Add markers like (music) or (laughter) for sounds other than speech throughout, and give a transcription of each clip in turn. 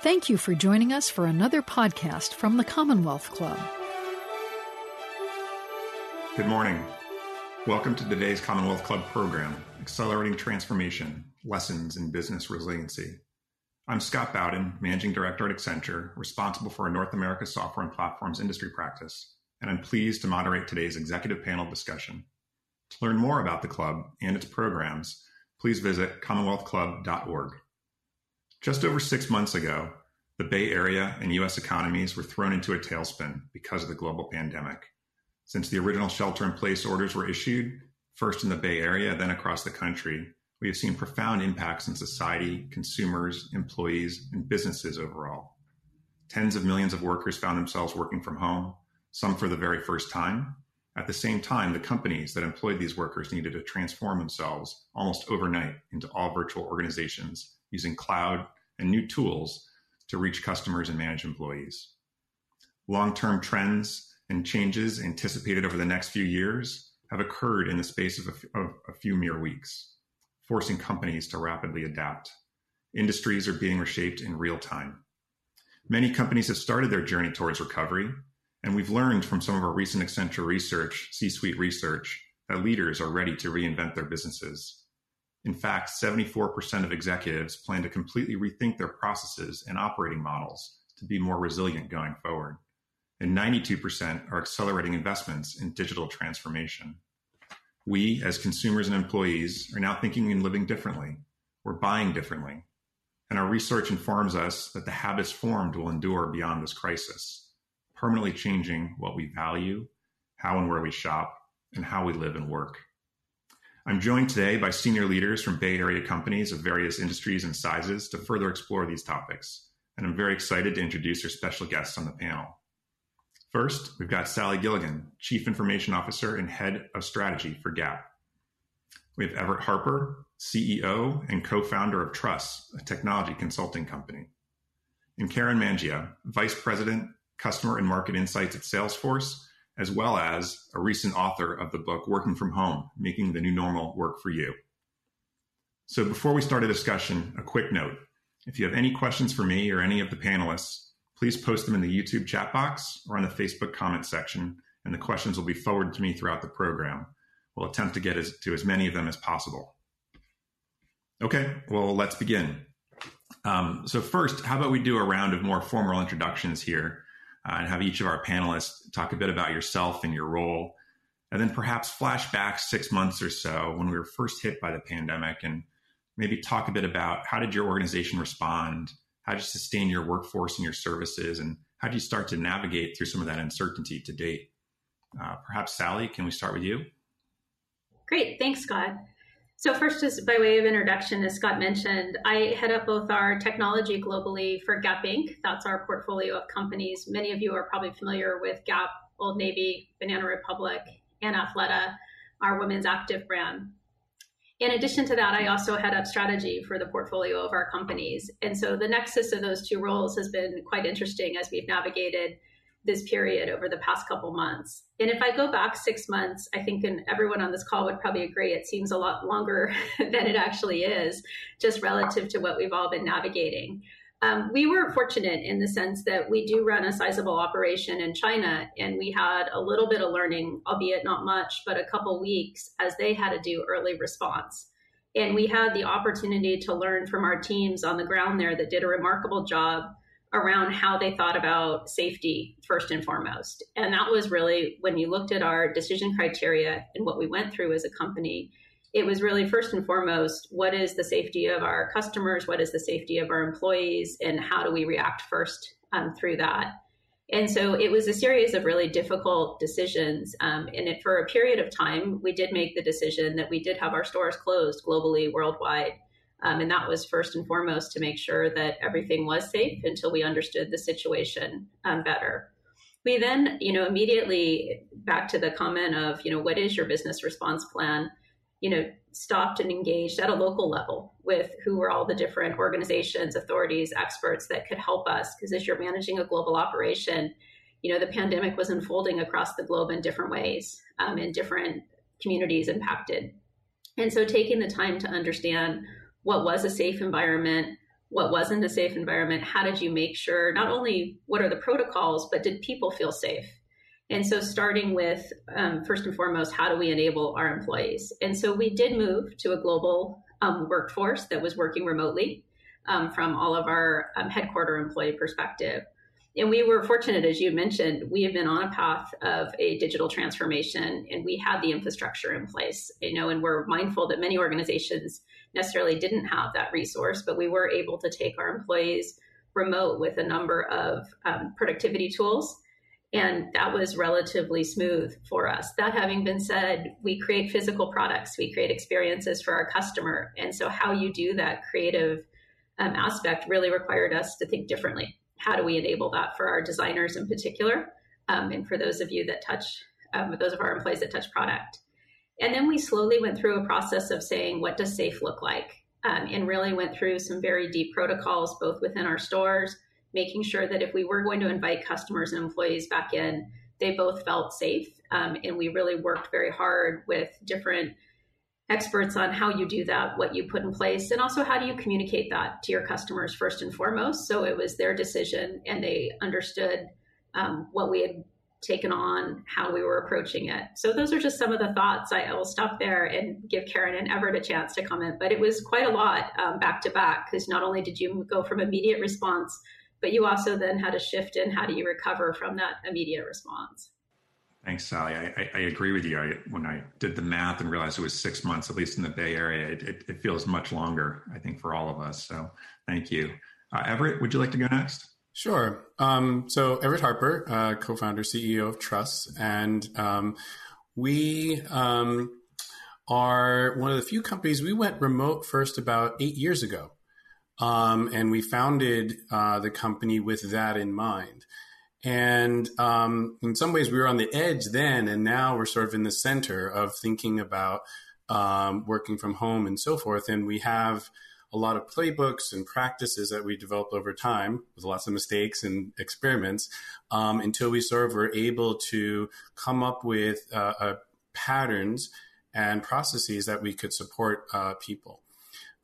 Thank you for joining us for another podcast from the Commonwealth Club. Good morning. Welcome to today's Commonwealth Club program, Accelerating Transformation Lessons in Business Resiliency. I'm Scott Bowden, Managing Director at Accenture, responsible for our North America software and platforms industry practice, and I'm pleased to moderate today's executive panel discussion. To learn more about the club and its programs, please visit commonwealthclub.org. Just over six months ago, the Bay Area and U.S. economies were thrown into a tailspin because of the global pandemic. Since the original shelter in place orders were issued, first in the Bay Area, then across the country, we have seen profound impacts in society, consumers, employees, and businesses overall. Tens of millions of workers found themselves working from home, some for the very first time. At the same time, the companies that employed these workers needed to transform themselves almost overnight into all virtual organizations using cloud and new tools to reach customers and manage employees. Long term trends and changes anticipated over the next few years have occurred in the space of a, of a few mere weeks, forcing companies to rapidly adapt. Industries are being reshaped in real time. Many companies have started their journey towards recovery, and we've learned from some of our recent Accenture research, C suite research, that leaders are ready to reinvent their businesses. In fact, 74% of executives plan to completely rethink their processes and operating models to be more resilient going forward. And 92% are accelerating investments in digital transformation. We, as consumers and employees, are now thinking and living differently. We're buying differently. And our research informs us that the habits formed will endure beyond this crisis, permanently changing what we value, how and where we shop, and how we live and work. I'm joined today by senior leaders from Bay Area companies of various industries and sizes to further explore these topics, and I'm very excited to introduce our special guests on the panel. First, we've got Sally Gilligan, Chief Information Officer and Head of Strategy for Gap. We have Everett Harper, CEO and co founder of Truss, a technology consulting company. And Karen Mangia, Vice President, Customer and Market Insights at Salesforce as well as a recent author of the book Working from Home Making the New Normal Work for You. So, before we start a discussion, a quick note. If you have any questions for me or any of the panelists, please post them in the YouTube chat box or on the Facebook comment section, and the questions will be forwarded to me throughout the program. We'll attempt to get as, to as many of them as possible. Okay, well, let's begin. Um, so, first, how about we do a round of more formal introductions here? Uh, and have each of our panelists talk a bit about yourself and your role. And then perhaps flash back six months or so when we were first hit by the pandemic and maybe talk a bit about how did your organization respond? How did you sustain your workforce and your services? And how did you start to navigate through some of that uncertainty to date? Uh, perhaps, Sally, can we start with you? Great. Thanks, Scott. So, first, just by way of introduction, as Scott mentioned, I head up both our technology globally for Gap Inc. That's our portfolio of companies. Many of you are probably familiar with Gap, Old Navy, Banana Republic, and Athleta, our women's active brand. In addition to that, I also head up strategy for the portfolio of our companies. And so the nexus of those two roles has been quite interesting as we've navigated this period over the past couple months. And if I go back six months, I think, and everyone on this call would probably agree, it seems a lot longer (laughs) than it actually is, just relative to what we've all been navigating. Um, we were fortunate in the sense that we do run a sizable operation in China, and we had a little bit of learning, albeit not much, but a couple weeks as they had to do early response. And we had the opportunity to learn from our teams on the ground there that did a remarkable job around how they thought about safety first and foremost. And that was really when you looked at our decision criteria and what we went through as a company, it was really first and foremost what is the safety of our customers, what is the safety of our employees, and how do we react first um, through that. And so it was a series of really difficult decisions. Um, and it, for a period of time, we did make the decision that we did have our stores closed globally, worldwide. Um, and that was first and foremost to make sure that everything was safe until we understood the situation um, better. We then, you know, immediately back to the comment of, you know, what is your business response plan? You know, stopped and engaged at a local level with who were all the different organizations, authorities, experts that could help us. Because as you're managing a global operation, you know, the pandemic was unfolding across the globe in different ways, um, in different communities impacted. And so taking the time to understand what was a safe environment, what wasn't a safe environment, how did you make sure not only what are the protocols, but did people feel safe? And so, starting with um, first and foremost, how do we enable our employees? And so, we did move to a global um, workforce that was working remotely um, from all of our um, headquarter employee perspective. And we were fortunate, as you mentioned, we have been on a path of a digital transformation and we had the infrastructure in place, you know, and we're mindful that many organizations necessarily didn't have that resource, but we were able to take our employees remote with a number of um, productivity tools. And that was relatively smooth for us. That having been said, we create physical products, we create experiences for our customer. And so, how you do that creative um, aspect really required us to think differently. How do we enable that for our designers in particular, um, and for those of you that touch, um, those of our employees that touch product? And then we slowly went through a process of saying, what does safe look like? Um, and really went through some very deep protocols, both within our stores, making sure that if we were going to invite customers and employees back in, they both felt safe. Um, and we really worked very hard with different experts on how you do that, what you put in place, and also how do you communicate that to your customers first and foremost. So it was their decision and they understood um, what we had taken on, how we were approaching it. So those are just some of the thoughts. I, will stop there and give Karen and Everett a chance to comment. But it was quite a lot um, back to back because not only did you go from immediate response, but you also then had to shift in how do you recover from that immediate response. Thanks, Sally. I, I, I agree with you. I, when I did the math and realized it was six months, at least in the Bay Area, it, it, it feels much longer, I think, for all of us. So thank you. Uh, Everett, would you like to go next? Sure. Um, so Everett Harper, uh, co-founder, CEO of Truss, and um, we um, are one of the few companies. We went remote first about eight years ago, um, and we founded uh, the company with that in mind. And um, in some ways, we were on the edge then, and now we're sort of in the center of thinking about um, working from home and so forth. And we have a lot of playbooks and practices that we developed over time with lots of mistakes and experiments um, until we sort of were able to come up with uh, uh, patterns and processes that we could support uh, people.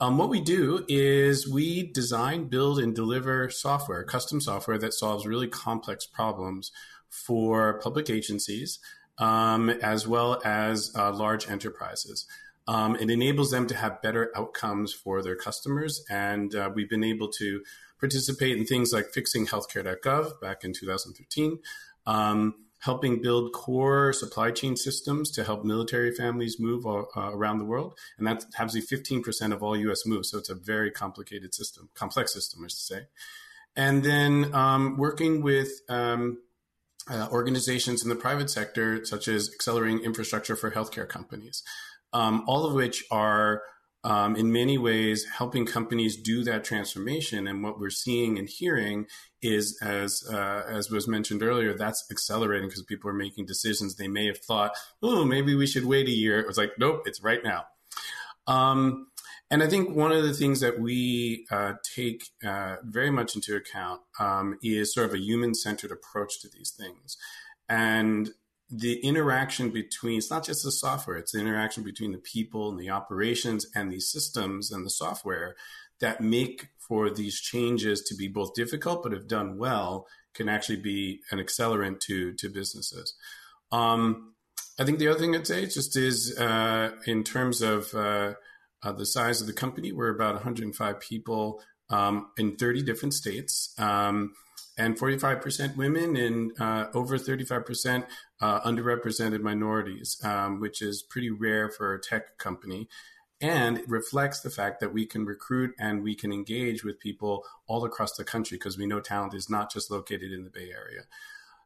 Um, what we do is we design, build, and deliver software, custom software that solves really complex problems for public agencies um, as well as uh, large enterprises. Um, it enables them to have better outcomes for their customers. And uh, we've been able to participate in things like fixing healthcare.gov back in 2013, um, helping build core supply chain systems to help military families move uh, around the world. And that has 15% of all US moves. So it's a very complicated system, complex system, I should say. And then um, working with um, uh, organizations in the private sector, such as accelerating infrastructure for healthcare companies um, all of which are um, in many ways helping companies do that transformation. And what we're seeing and hearing is, as uh, as was mentioned earlier, that's accelerating because people are making decisions they may have thought, oh, maybe we should wait a year. It was like, nope, it's right now. Um, and I think one of the things that we uh, take uh, very much into account um, is sort of a human centered approach to these things. And the interaction between it's not just the software it's the interaction between the people and the operations and the systems and the software that make for these changes to be both difficult but if done well can actually be an accelerant to to businesses. Um, i think the other thing i'd say just is uh, in terms of uh, uh, the size of the company we're about 105 people um, in 30 different states. Um, and 45% women and uh, over 35% uh, underrepresented minorities, um, which is pretty rare for a tech company. And it reflects the fact that we can recruit and we can engage with people all across the country because we know talent is not just located in the Bay Area.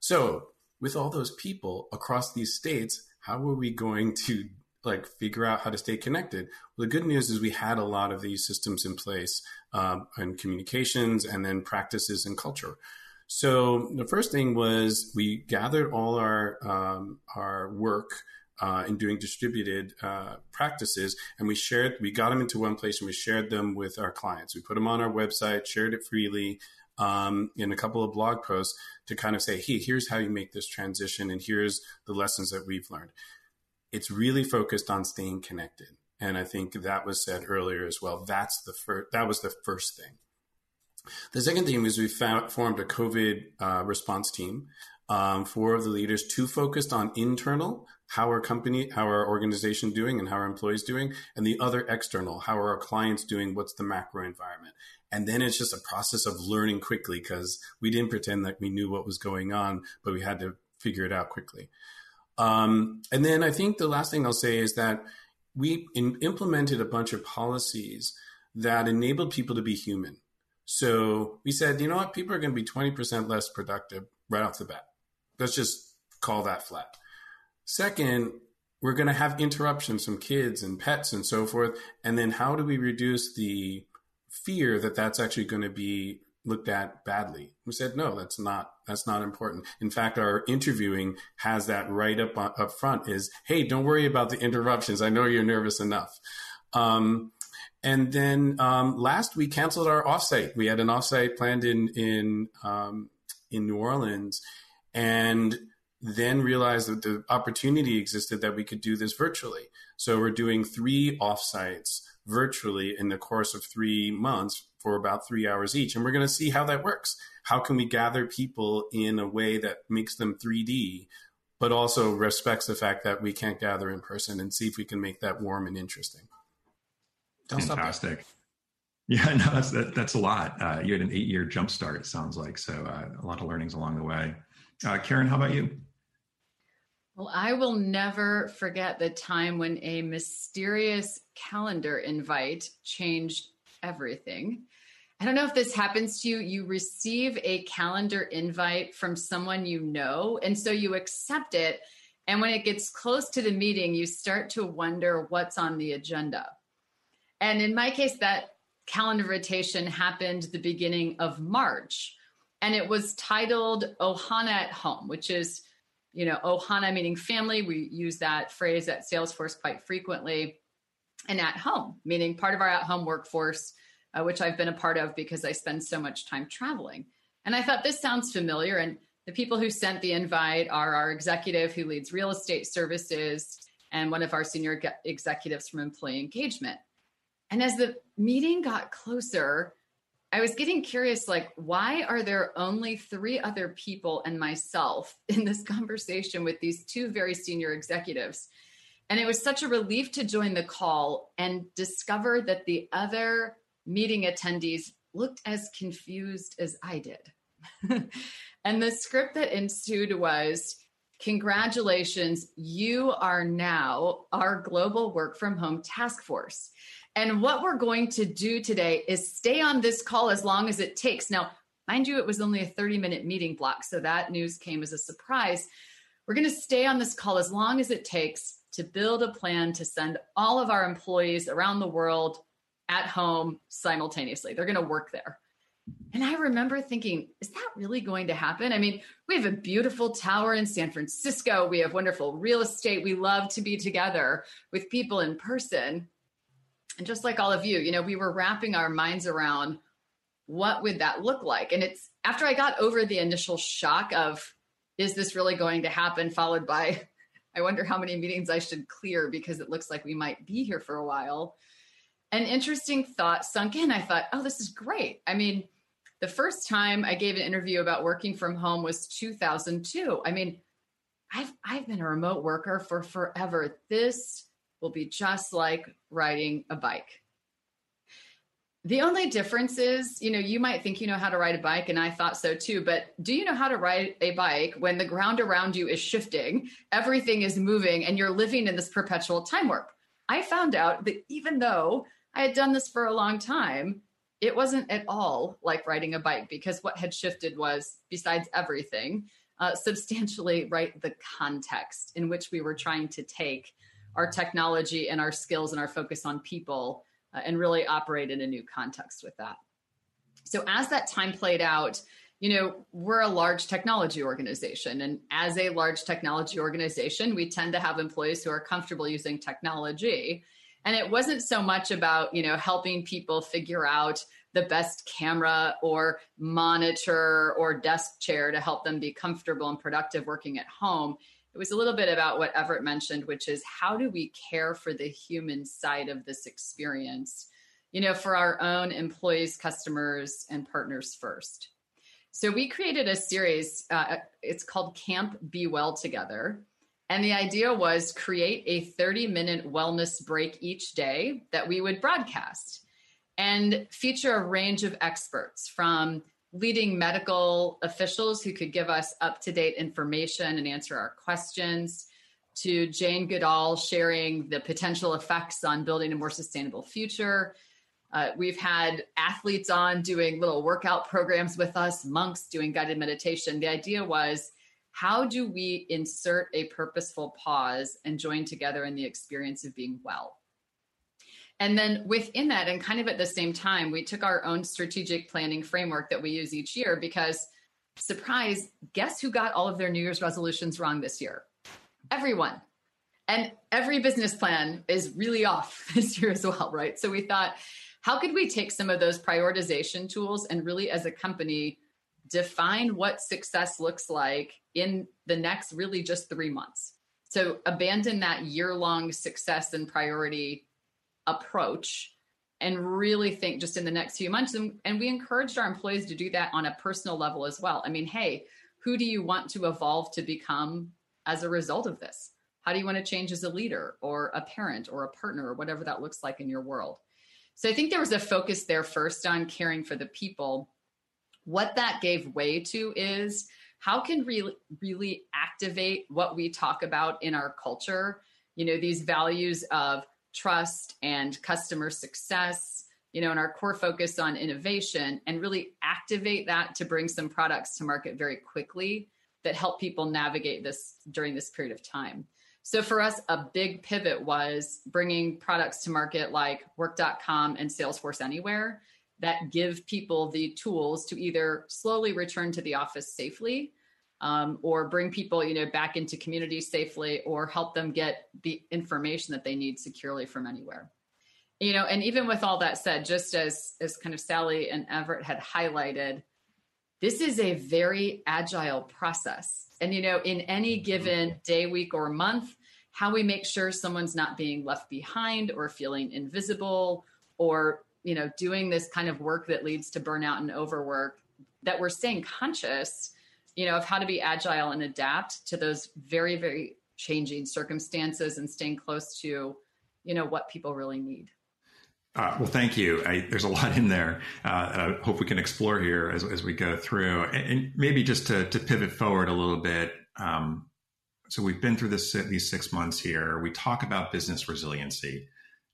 So, with all those people across these states, how are we going to like figure out how to stay connected? Well, the good news is we had a lot of these systems in place um, and communications and then practices and culture. So the first thing was we gathered all our um, our work uh, in doing distributed uh, practices, and we shared. We got them into one place, and we shared them with our clients. We put them on our website, shared it freely. Um, in a couple of blog posts to kind of say, hey, here's how you make this transition, and here's the lessons that we've learned. It's really focused on staying connected, and I think that was said earlier as well. That's the first. That was the first thing The second thing was we found, formed a COVID uh, response team. Um, four of the leaders, two focused on internal, how our company, how our organization doing, and how our employees doing, and the other external, how are our clients doing, what's the macro environment. And then it's just a process of learning quickly because we didn't pretend that we knew what was going on, but we had to figure it out quickly. Um, and then I think the last thing I'll say is that we in, implemented a bunch of policies that enabled people to be human. So we said, you know what, people are going to be 20% less productive right off the bat. Let's just call that flat. Second, we're going to have interruptions from kids and pets and so forth. And then how do we reduce the fear that that's actually going to be looked at badly. We said, no, that's not, that's not important. In fact, our interviewing has that right up, up front is, Hey, don't worry about the interruptions. I know you're nervous enough. Um, and then um, last we canceled our offsite. We had an offsite planned in in um, in New Orleans, and then realized that the opportunity existed that we could do this virtually. So we're doing three offsites virtually in the course of three months for about three hours each. And we're going to see how that works. How can we gather people in a way that makes them 3D, but also respects the fact that we can't gather in person and see if we can make that warm and interesting. Don't Fantastic. Yeah, (laughs) no, that's that, that's a lot. Uh, you had an eight-year jump start. It sounds like so. Uh, a lot of learnings along the way. Uh, Karen, how about you? Well, I will never forget the time when a mysterious calendar invite changed everything. I don't know if this happens to you. You receive a calendar invite from someone you know, and so you accept it. And when it gets close to the meeting, you start to wonder what's on the agenda. And in my case, that calendar rotation happened the beginning of March. And it was titled Ohana at Home, which is you know, ohana meaning family. We use that phrase at Salesforce quite frequently. And at home, meaning part of our at home workforce, uh, which I've been a part of because I spend so much time traveling. And I thought this sounds familiar. And the people who sent the invite are our executive who leads real estate services and one of our senior executives from employee engagement. And as the meeting got closer, I was getting curious like, why are there only three other people and myself in this (laughs) conversation with these two very senior executives? And it was such a relief to join the call and discover that the other meeting attendees looked as confused as I did. (laughs) and the script that ensued was Congratulations, you are now our global work from home task force. And what we're going to do today is stay on this call as long as it takes. Now, mind you, it was only a 30 minute meeting block, so that news came as a surprise. We're going to stay on this call as long as it takes to build a plan to send all of our employees around the world at home simultaneously. They're going to work there. And I remember thinking, is that really going to happen? I mean, we have a beautiful tower in San Francisco. We have wonderful real estate. We love to be together with people in person. And just like all of you, you know, we were wrapping our minds around what would that look like? And it's after I got over the initial shock of, is this really going to happen? Followed by, I wonder how many meetings I should clear because it looks like we might be here for a while. An interesting thought sunk in. I thought, oh, this is great. I mean, the first time I gave an interview about working from home was 2002. I mean, I've I've been a remote worker for forever. This will be just like riding a bike. The only difference is, you know, you might think you know how to ride a bike, and I thought so too, but do you know how to ride a bike when the ground around you is shifting, everything is moving, and you're living in this perpetual time warp? I found out that even though I had done this for a long time, it wasn't at all like riding a bike because what had shifted was, besides everything, uh, substantially right the context in which we were trying to take our technology and our skills and our focus on people uh, and really operate in a new context with that. So as that time played out, you know, we're a large technology organization. And as a large technology organization, we tend to have employees who are comfortable using technology. And it wasn't so much about, you know, helping people figure out the best camera or monitor or desk chair to help them be comfortable and productive working at home it was a little bit about what Everett mentioned, which is how do we care for the human side of this experience? you know, for our own employees, customers, and partners first. So we created a series. Uh, it's called Camp Be Well Together. And the idea was create a 30 minute wellness break each day that we would broadcast and feature a range of experts from leading medical officials who could give us up to date information and answer our questions, to Jane Goodall sharing the potential effects on building a more sustainable future. Uh, we've had athletes on doing little workout programs with us, monks doing guided meditation. The idea was how do we insert a purposeful pause and join together in the experience of being well? And then within that, and kind of at the same time, we took our own strategic planning framework that we use each year because, surprise, guess who got all of their New Year's resolutions wrong this year? Everyone. And every business plan is really off (laughs) this year as well, right? So we thought, how could we take some of those prioritization tools and really, as a company, define what success looks like in the next really just three months? So abandon that year long success and priority approach and really think just in the next few months. And, and, we encouraged our employees to do that on a personal level as well. I mean, hey, who do you want to evolve to become as a result of this? How do you want to change as a leader or a parent or a partner or whatever that looks like in your world? So I think there was a focus there first on caring for the people. What that gave way to is how can we really activate what we talk about in our culture? You know, these values of trust and customer success, you know, and our core focus on innovation and really activate that to bring some products to market very quickly that help people navigate this during this period of time. So for us, a big pivot was bringing products to market like work.com and Salesforce Anywhere that give people the tools to either slowly return to the office safely um, or bring people you know back into communities safely or help them get the information that they need securely from anywhere. You know and even with all that said just as as kind of sally and everett had highlighted this is a very agile process. And you know in any given day week or month how we make sure someone's not being left behind or feeling invisible or you know doing this kind of work that leads to burnout and overwork that we're staying conscious you know, of how to be agile and adapt to those very, very changing circumstances and staying close to, you know, what people really need. Uh, well, thank you. I, there's a (laughs) lot in there. Uh, I hope we can explore here as, as we go through, and, and maybe just to, to, pivot forward a little bit. Um, so we've been through this these six months here. We talk about business resiliency.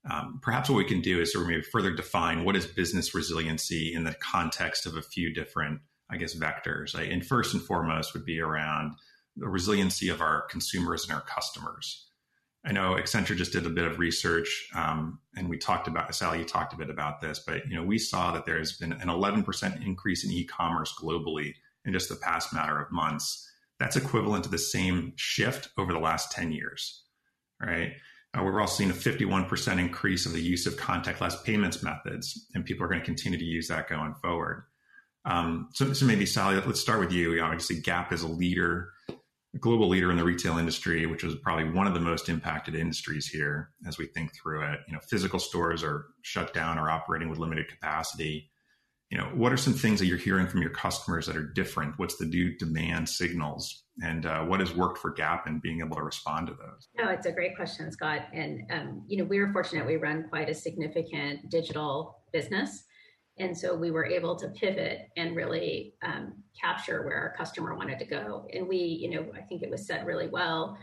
Um, perhaps what we can do is sort of maybe further define what is business resiliency in the context of a few different I guess, vectors. And first and foremost would be around the resiliency of our consumers and our customers. I know Accenture just did a bit of research, um, and we talked about Sally. You talked a bit about this, but you know we saw that there has been an 11% increase in e-commerce globally in just the past matter of months. That's equivalent to the same shift over the last 10 years, right? Uh, we're also seeing a 51% increase of the use of contactless payments methods, and people are going to continue to use that going forward. Um, so, so maybe Sally, let's start with you. Obviously, Gap is a leader, a global leader in the retail industry, which is probably one of the most impacted industries here as we think through it. You know, physical stores are shut down or operating with limited capacity. You know, what are some things that you're hearing from your customers that are different? What's the new demand signals, and uh, what has worked for Gap and being able to respond to those? No, it's a great question, Scott. And um, you know, we are fortunate; we run quite a significant digital business. And so we were able to pivot and really um, capture where our customer wanted to go. And we, you know, I think it was said really well.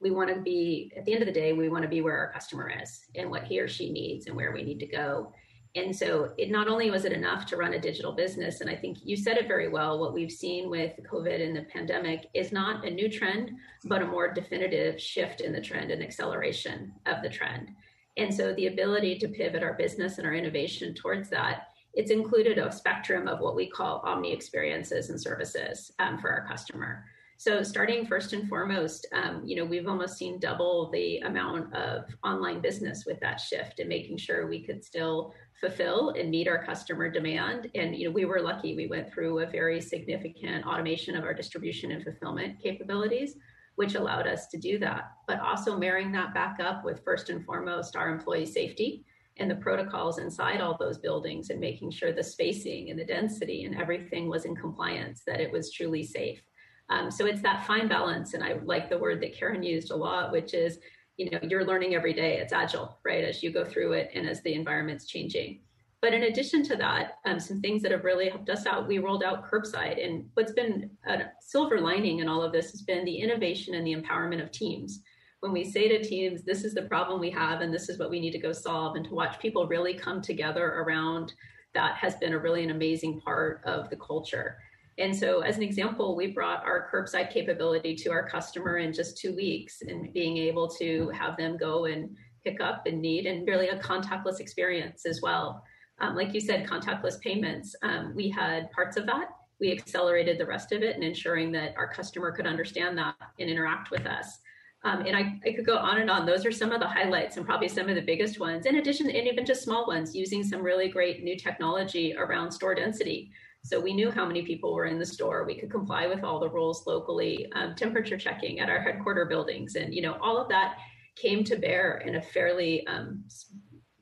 We want to be, at the end of the day, we want to be where our customer is and what he or she needs and where we need to go. And so it not only was it enough to run a digital business, and I think you said it very well, what we've seen with COVID and the pandemic is not a new trend, but a more definitive shift in the trend and acceleration of the trend. And so the ability to pivot our business and our innovation towards that it's included a spectrum of what we call omni experiences and services um, for our customer. So starting first and foremost, um, you know, we've almost seen double the amount of online business with that shift and making sure we could still fulfill and meet our customer demand. And, you know, we were lucky. We went through a very significant automation of our distribution and fulfillment capabilities, which allowed us to do that. But also marrying that back up with first and foremost our employee safety and the protocols inside all those buildings and making sure the spacing and the density and everything was in compliance, that it was truly safe. Um, so it's that fine balance. And I like the word that Karen used a lot, which is, you know, you're learning every day. It's agile, right? As you go through it and as the environment's changing. But in addition to that, um, some things that have really helped us out, we rolled out curbside. And what's been a silver lining in all of this has been the innovation and the empowerment of teams when we say to teams, this is the problem we have and this is what we need to go solve, and to watch people really come together around that has been a really an amazing part of the culture. And so, as an example, we brought our curbside capability to our customer in just two weeks and being able to have them go and pick up and need and really a contactless experience as well. Um, like you said, contactless payments, um, we had parts of that. We accelerated the rest of it and ensuring that our customer could understand that and interact with us. Um, and I, I, could go on and on. Those are some of the highlights and probably some of the biggest ones. In addition, and even just small ones, using some really great new technology around store density. So we knew how many people were in the store. We could comply with all the rules locally. Um, temperature checking at our headquarter buildings, and you know all of that came to bear in a fairly um,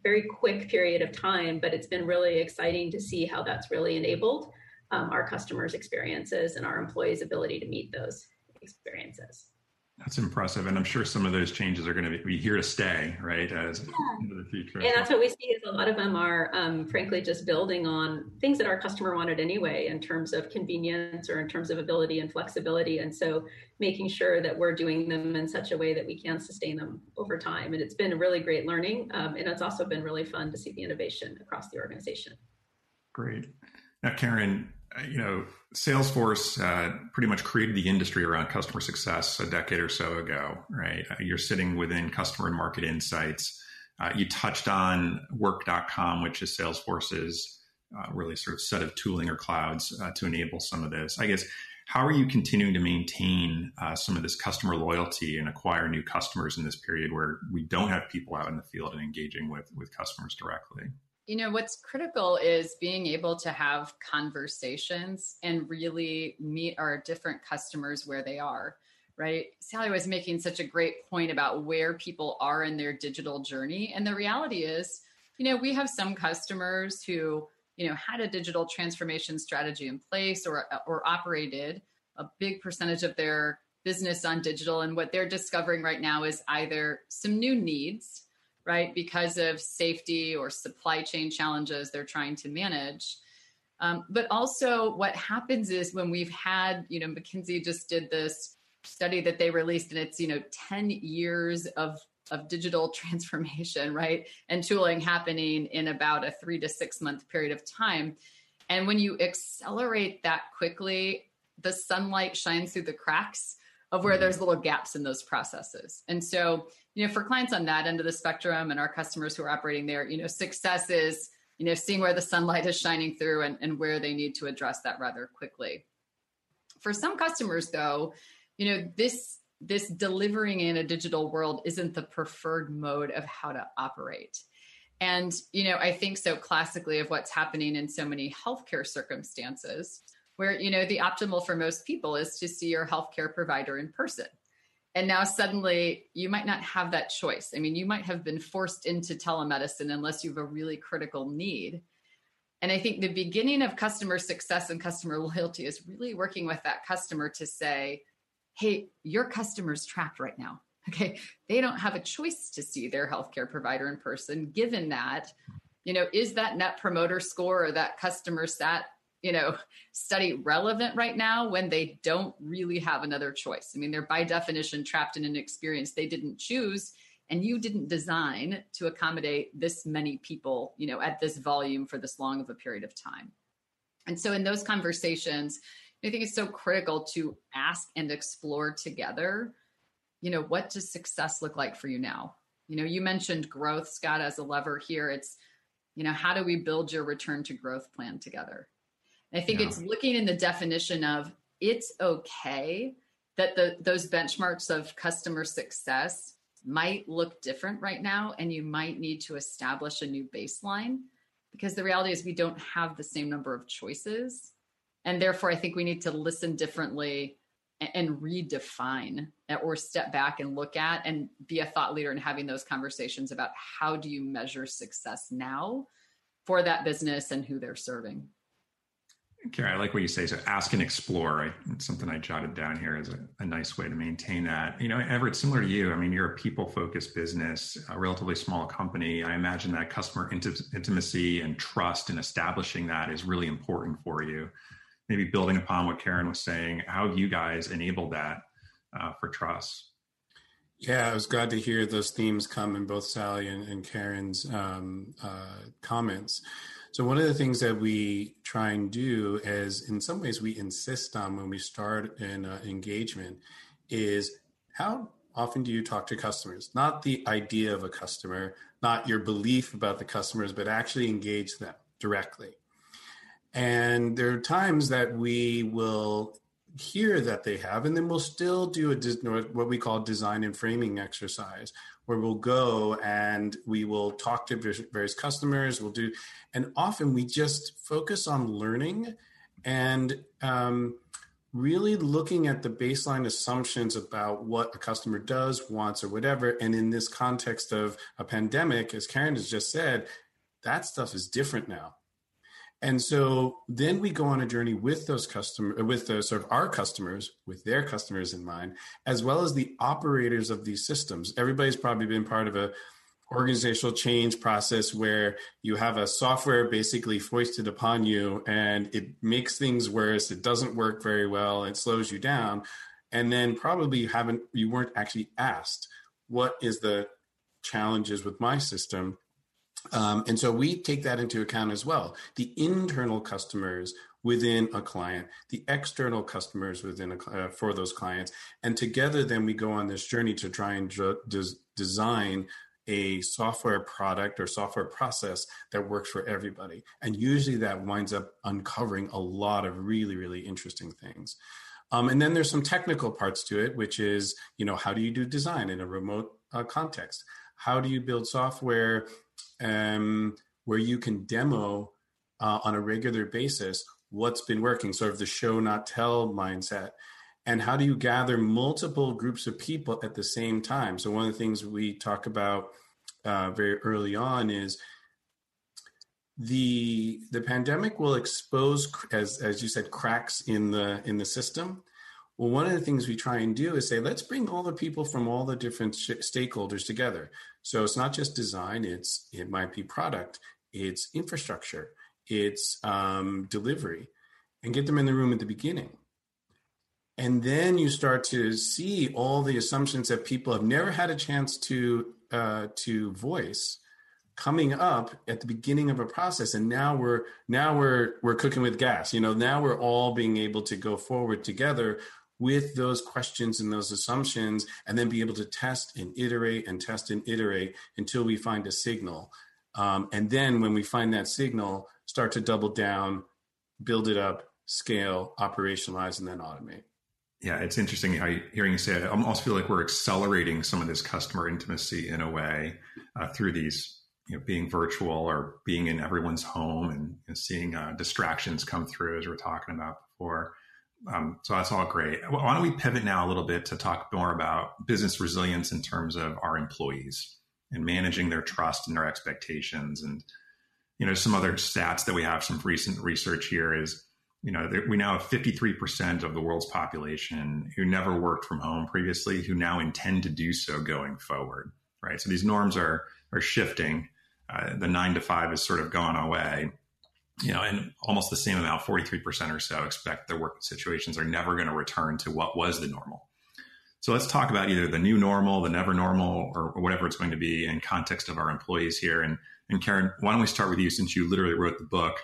very quick period of time. But it's been really exciting to see how that's really enabled um, our customers' experiences and our employees' ability to meet those experiences. That's impressive, and I'm sure some of those changes are going to be here to stay, right? As yeah. into the future, and that's what we see is a lot of them are, um, frankly, just building on things that our customer wanted anyway, in terms of convenience or in terms of ability and flexibility, and so making sure that we're doing them in such a way that we can sustain them over time. And it's been a really great learning, um, and it's also been really fun to see the innovation across the organization. Great. Now, Karen, you know, Salesforce uh, pretty much created the industry around customer success a decade or so ago, right? Uh, you're sitting within customer and market insights. Uh, you touched on work.com, which is Salesforce's uh, really sort of set of tooling or clouds uh, to enable some of this. I guess, how are you continuing to maintain some of this customer loyalty and acquire new customers in this period where we don't have people out in the field and engaging with, with customers directly? You know, what's critical is being able to have conversations and really meet our different customers where they are, right? Sally was making such a great point about where people are in their digital journey. And the reality is, you know, we have some customers who, you know, had a digital transformation strategy in place or, or operated a big percentage of their business on digital. And what they're discovering right now is either some new needs right? Because of safety or supply chain challenges they're trying to manage. Um, but also, what happens is when we've had, you know, McKinsey just did this study that they released, and it's, you know, 10 years of of digital (laughs) transformation, right? And tooling happening in about a three to six month period of time. And when you accelerate that quickly, the sunlight shines through the cracks of where there's little gaps in those processes. And so, you know, for clients on that end of the spectrum and our customers who are operating there, you know, success is, you know, seeing where the sunlight is shining through and, and where they need to address that rather quickly. For some customers, though, you know, this this delivering in a digital world isn't the preferred mode of how to operate. And, you know, I think so classically of what's happening in so many healthcare circumstances where you know the optimal for most people is to see your healthcare provider in person and now suddenly you might not have that choice. I mean you might have been forced into telemedicine unless you have a really critical need. And i think the beginning of customer success and customer (laughs) loyalty is really working with that customer to say hey your customer's trapped right now. (laughs) Okay? They don't have a choice to see their healthcare provider in person given that you know is that net promoter score or that customer sat you know (laughs) study relevant right now when they don't really have another choice. I mean they're by definition trapped in an experience they didn't choose and you didn't design to accommodate this many people you know at this volume for this long of a period of time. And so in those conversations i think it's so critical to ask and explore together you know what does success look like for you now? You know you mentioned growth scott as a lever here. It's you know how do we build your return to growth plan together I think yeah. it's looking in the definition of it's okay that the those benchmarks of customer success might look different right now and you might need to establish a new baseline because the reality is we don't have the same number of choices and therefore I think we need to listen differently and redefine uh, or step back and look at and be a thought leader in having those conversations about how do you measure success now for that business and who they're serving. Karen, I like what you say. So ask and explore. Right? It's something I jotted down here as a, a, nice way to maintain that. You know, Everett, similar to you, I mean, you're a people focused business, a relatively small company. I imagine that customer int- intimacy and trust and establishing that is really important for you. Maybe building upon what Karen was saying, how you guys enabled that uh, for Truss? Yeah, I was glad to hear those themes come in both Sally and, and Karen's um, uh, comments. So one of the things that we try and do is, in some ways, we insist on when we start an uh, engagement is how often do you talk to customers? Not the idea of a customer, not your belief about the customers, but actually engage them directly. And there are times that we will hear that they have, and then we'll still do a what we call design and framing exercise, where we'll go and we will talk to various customers. We'll do, and often we just focus on learning and um, really looking at the baseline assumptions about what a customer does, wants, or whatever. And in this context of a pandemic, as Karen has just said, that stuff is different now. And so then we go on a journey with those customers, with the sort of our customers, with their customers in mind, as well as the operators of these systems. Everybody's probably been part of a organizational change process where you have a software basically foisted upon you and it makes things worse. It doesn't work very well. It slows you down. And then probably you haven't, you weren't actually asked, what is the challenges with my system? Um, and so we take that into account as well. The internal customers within a client, the external customers within a, uh, for those clients, and together then we go on this journey to try and des- design a software product or software process that works for everybody. And usually that winds up uncovering a lot of really, really interesting things. Um, and then there's some technical parts to it, which is, you know, how do you do design in a remote uh, context? How do you build software um, where you can demo uh, on a regular basis what's been working, sort of the show not tell mindset. And how do you gather multiple groups of people at the same time? So one of the things we talk about uh, very early on is the the pandemic will expose, as as you said, cracks in the in the system. Well, one of the things we try and do is say, let's bring all the people from all the different sh- stakeholders together. So it's not just design; it's it might be product, it's infrastructure, it's um, delivery, and get them in the room at the beginning. And then you start to see all the assumptions that people have never had a chance to uh, to voice coming up at the beginning of a process and now we're now we're we're cooking with gas you know now we're all being able to go forward together with those questions and those assumptions, and then be able to test and iterate and test and iterate until we find a signal. Um, and then when we find that signal, start to double down, build it up, scale, operationalize, and then automate. Yeah, it's interesting how you, hearing you say it. I almost feel like we're accelerating some of this customer intimacy in a way uh, through these, you know, being virtual or being in everyone's home and know, seeing uh, distractions come through as we are talking about before. Um, so that's all great. Why don't we pivot now a little bit to talk more about business resilience in terms of our employees and managing their trust and their expectations. And, you know, some other stats that we have, some recent research here is, you know, we now have 53% of the world's population who never worked from home previously, who now intend to do so going forward, right? So these norms are, are shifting. Uh, the nine to five has sort of gone away you know, and almost the same amount, 43% or so, expect their work situations are never going to return to what was the normal. So let's talk about either the new normal, the never normal, or, whatever it's going to be in context of our employees here. And, and Karen, why don't we start with you since you literally wrote the book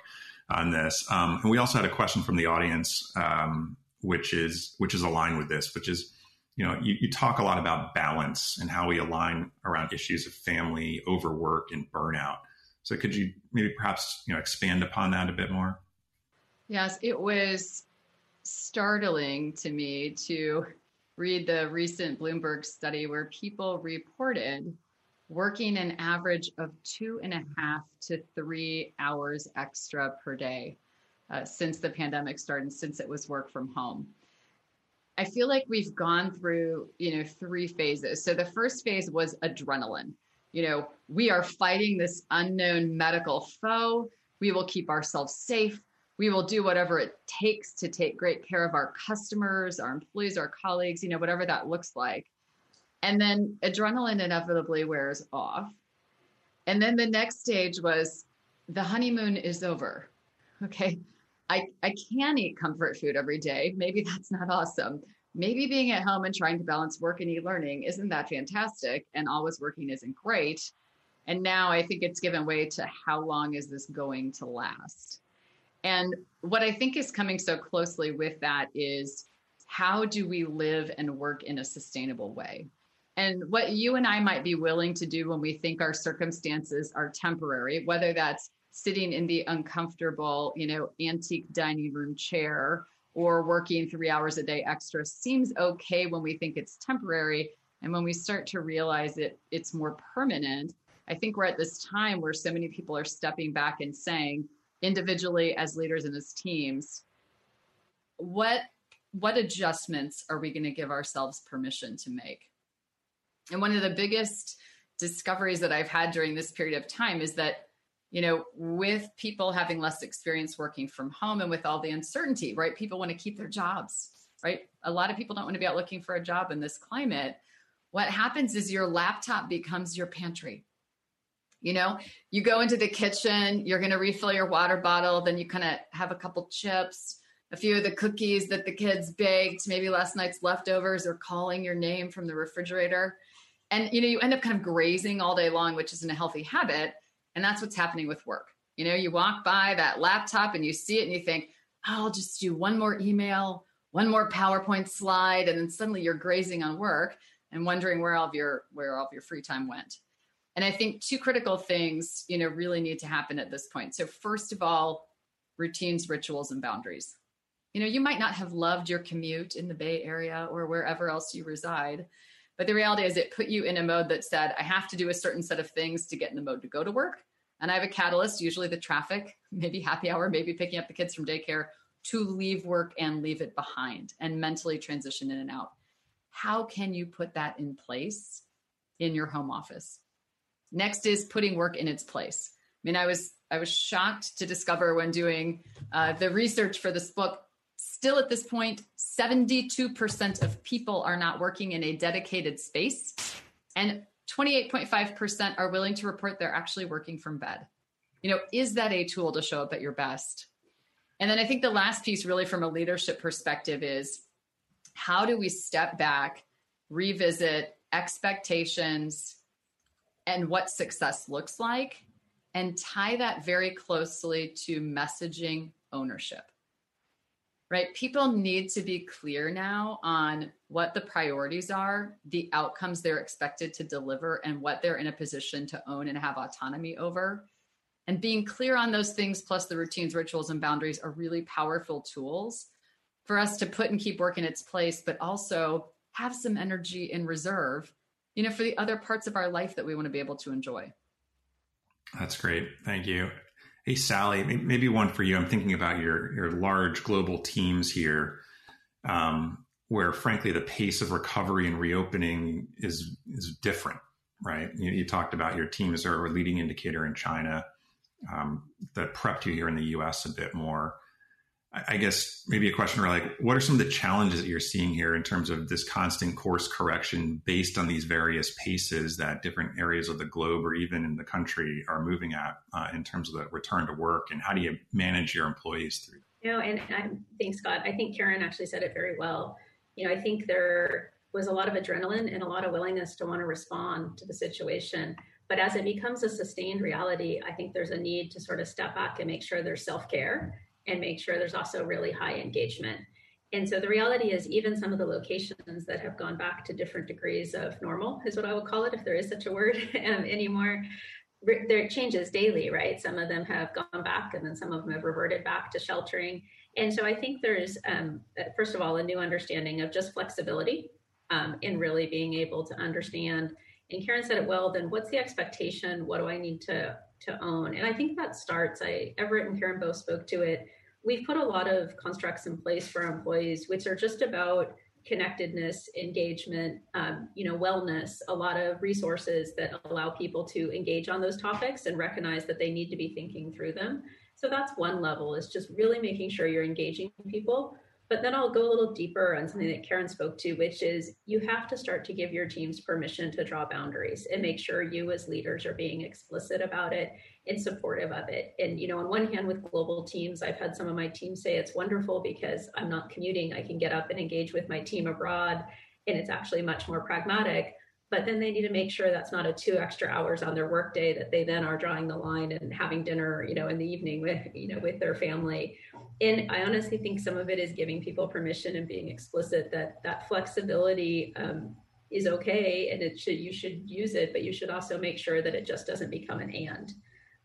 on this? Um, and we also had a question from the audience, um, which is which is aligned with this, which is, you know, you, you talk a lot about balance and how we align around issues of family, overwork, and burnout. So could you maybe perhaps you know expand upon that a bit more? Yes, it was startling to me to read the recent Bloomberg study where people reported working an average of two and a half to three hours extra per day uh, since the pandemic started, since it was work from home. I feel like we've gone through, you know, three phases. So the first phase was adrenaline. You know, we are fighting this unknown medical foe. We will keep ourselves safe. We will do whatever it takes to take great care of our customers, our employees, our colleagues, you know, whatever that looks like. And then adrenaline inevitably wears off. And then the next stage was the honeymoon is over. Okay. I, I can eat comfort food every day. Maybe that's not awesome. Maybe being at home and trying to balance work and e learning isn't that fantastic, and always working isn't great. And now I think it's given way to how long is this going to last? And what I think is coming so closely with that is how do we live and work in a sustainable way? And what you and I might be willing to do when we think our circumstances are temporary, whether that's sitting in the uncomfortable, you know, antique dining room chair or working three hours a day extra seems okay when we think it's temporary. And when we start to realize it, it's more permanent. I think we're at this time where so many people are stepping back and saying, individually as leaders and as teams, what what adjustments are we going to give ourselves permission to make? And one of the biggest discoveries that I've had during this period of time is that you know, with people having less experience working from home and with all the uncertainty, right? People want to keep their jobs, right? A lot of people don't want to be out looking for a job in this climate. What happens is your laptop becomes your pantry. You know, you go into the kitchen, you're going to refill your water bottle, then you kind of have a couple chips, a few of the cookies that the kids baked, maybe last night's leftovers, or calling your name from the refrigerator. And, you know, you end up kind of grazing all day long, which isn't a healthy habit and that's what's happening with work. You know, you walk by that laptop and you see it and you think, I'll just do one more email, one more PowerPoint slide, and then suddenly you're grazing on work and wondering where all of your where all of your free time went. And I think two critical things, you know, really need to happen at this point. So first of all, routines, rituals, and boundaries. You know, you might not have loved your commute in the Bay Area or wherever else you reside, but the reality is, it put you in a mode that said, I have to do a certain set of things to get in the mode to go to work. And I have a catalyst, usually the traffic, (laughs) maybe happy hour, maybe picking up the kids from daycare, to leave work and leave it behind and mentally transition in and out. How can you put that in place in your home office? Next is putting work in its place. I mean, I was I was shocked to discover when doing uh, the research for this book Still at this point, 72% of people are not working in a dedicated space, and 28.5% are willing to report they're actually working from bed. You know, is that a tool to show up at your best? And then I think the last piece, really, from a leadership perspective, is how do we step back, revisit expectations and what success looks like, and tie that very closely to messaging ownership? Right? People need to be clear now on what the priorities are, the outcomes they're expected to deliver, and what they're in a position to own and have autonomy over. And being clear on those things, plus the routines, rituals, and boundaries, are really powerful tools for us to put and keep work in its place, but also have some energy in reserve, you know, for the other parts of our life that we want to be able to enjoy. That's great. Thank you. Hey, Sally, maybe one for you. I'm thinking about your your large global teams here, um, where frankly the pace of recovery and reopening is is different, right? You, you talked about your teams are a leading indicator in China um, that prepped you here in the U.S. a bit more. I guess maybe a question where like, what are some of the challenges that you're seeing here in terms of this constant course correction based on these various paces that different areas of the globe or even in the country are moving at uh, in terms of the return to work, and how do you manage your employees through? You know, and I think Scott, I think Karen actually said it very well. You know, I think there was a lot of adrenaline and a lot of willingness to want to respond to the situation. But as it becomes a sustained reality, I think there's a need to sort of step back and make sure there's self care and make sure there's also really high engagement. And so the reality is, even some of the locations that have gone back to different degrees of normal, is what I would call it, if there is such a word (laughs) um, anymore, there changes daily, right? Some of them have gone back, and then some of them have reverted back to sheltering. And so I think there's, um, uh, first of all, a new understanding of just flexibility um, in really being able to understand. And Karen said it well. Then what's the expectation? What do I need to to own? And I think that starts. I Everett and Karen both spoke to it we've put a lot of constructs in place for our employees, which are just about connectedness, engagement, um, you know, wellness, a lot of resources that allow people to engage on those topics and recognize that they need to be thinking through them. So that's one level is just really making sure you're engaging people. But then I'll go a little deeper on something that Karen spoke to, which is you have to start to give your teams permission to draw boundaries and make sure you as leaders are being explicit about it and supportive of it. And, you know, on one hand, with global teams, I've had some of my teams say it's wonderful because I'm not commuting. I can get up and engage with my team abroad, and it's actually much more pragmatic but then they need to make sure that's not a two extra hours on their workday that they then are drawing the line and having dinner you know in the evening with you know with their family. And i honestly think some of it is giving people permission and being explicit that that flexibility um, is okay and it should you should use it but you should also make sure that it just doesn't become an and.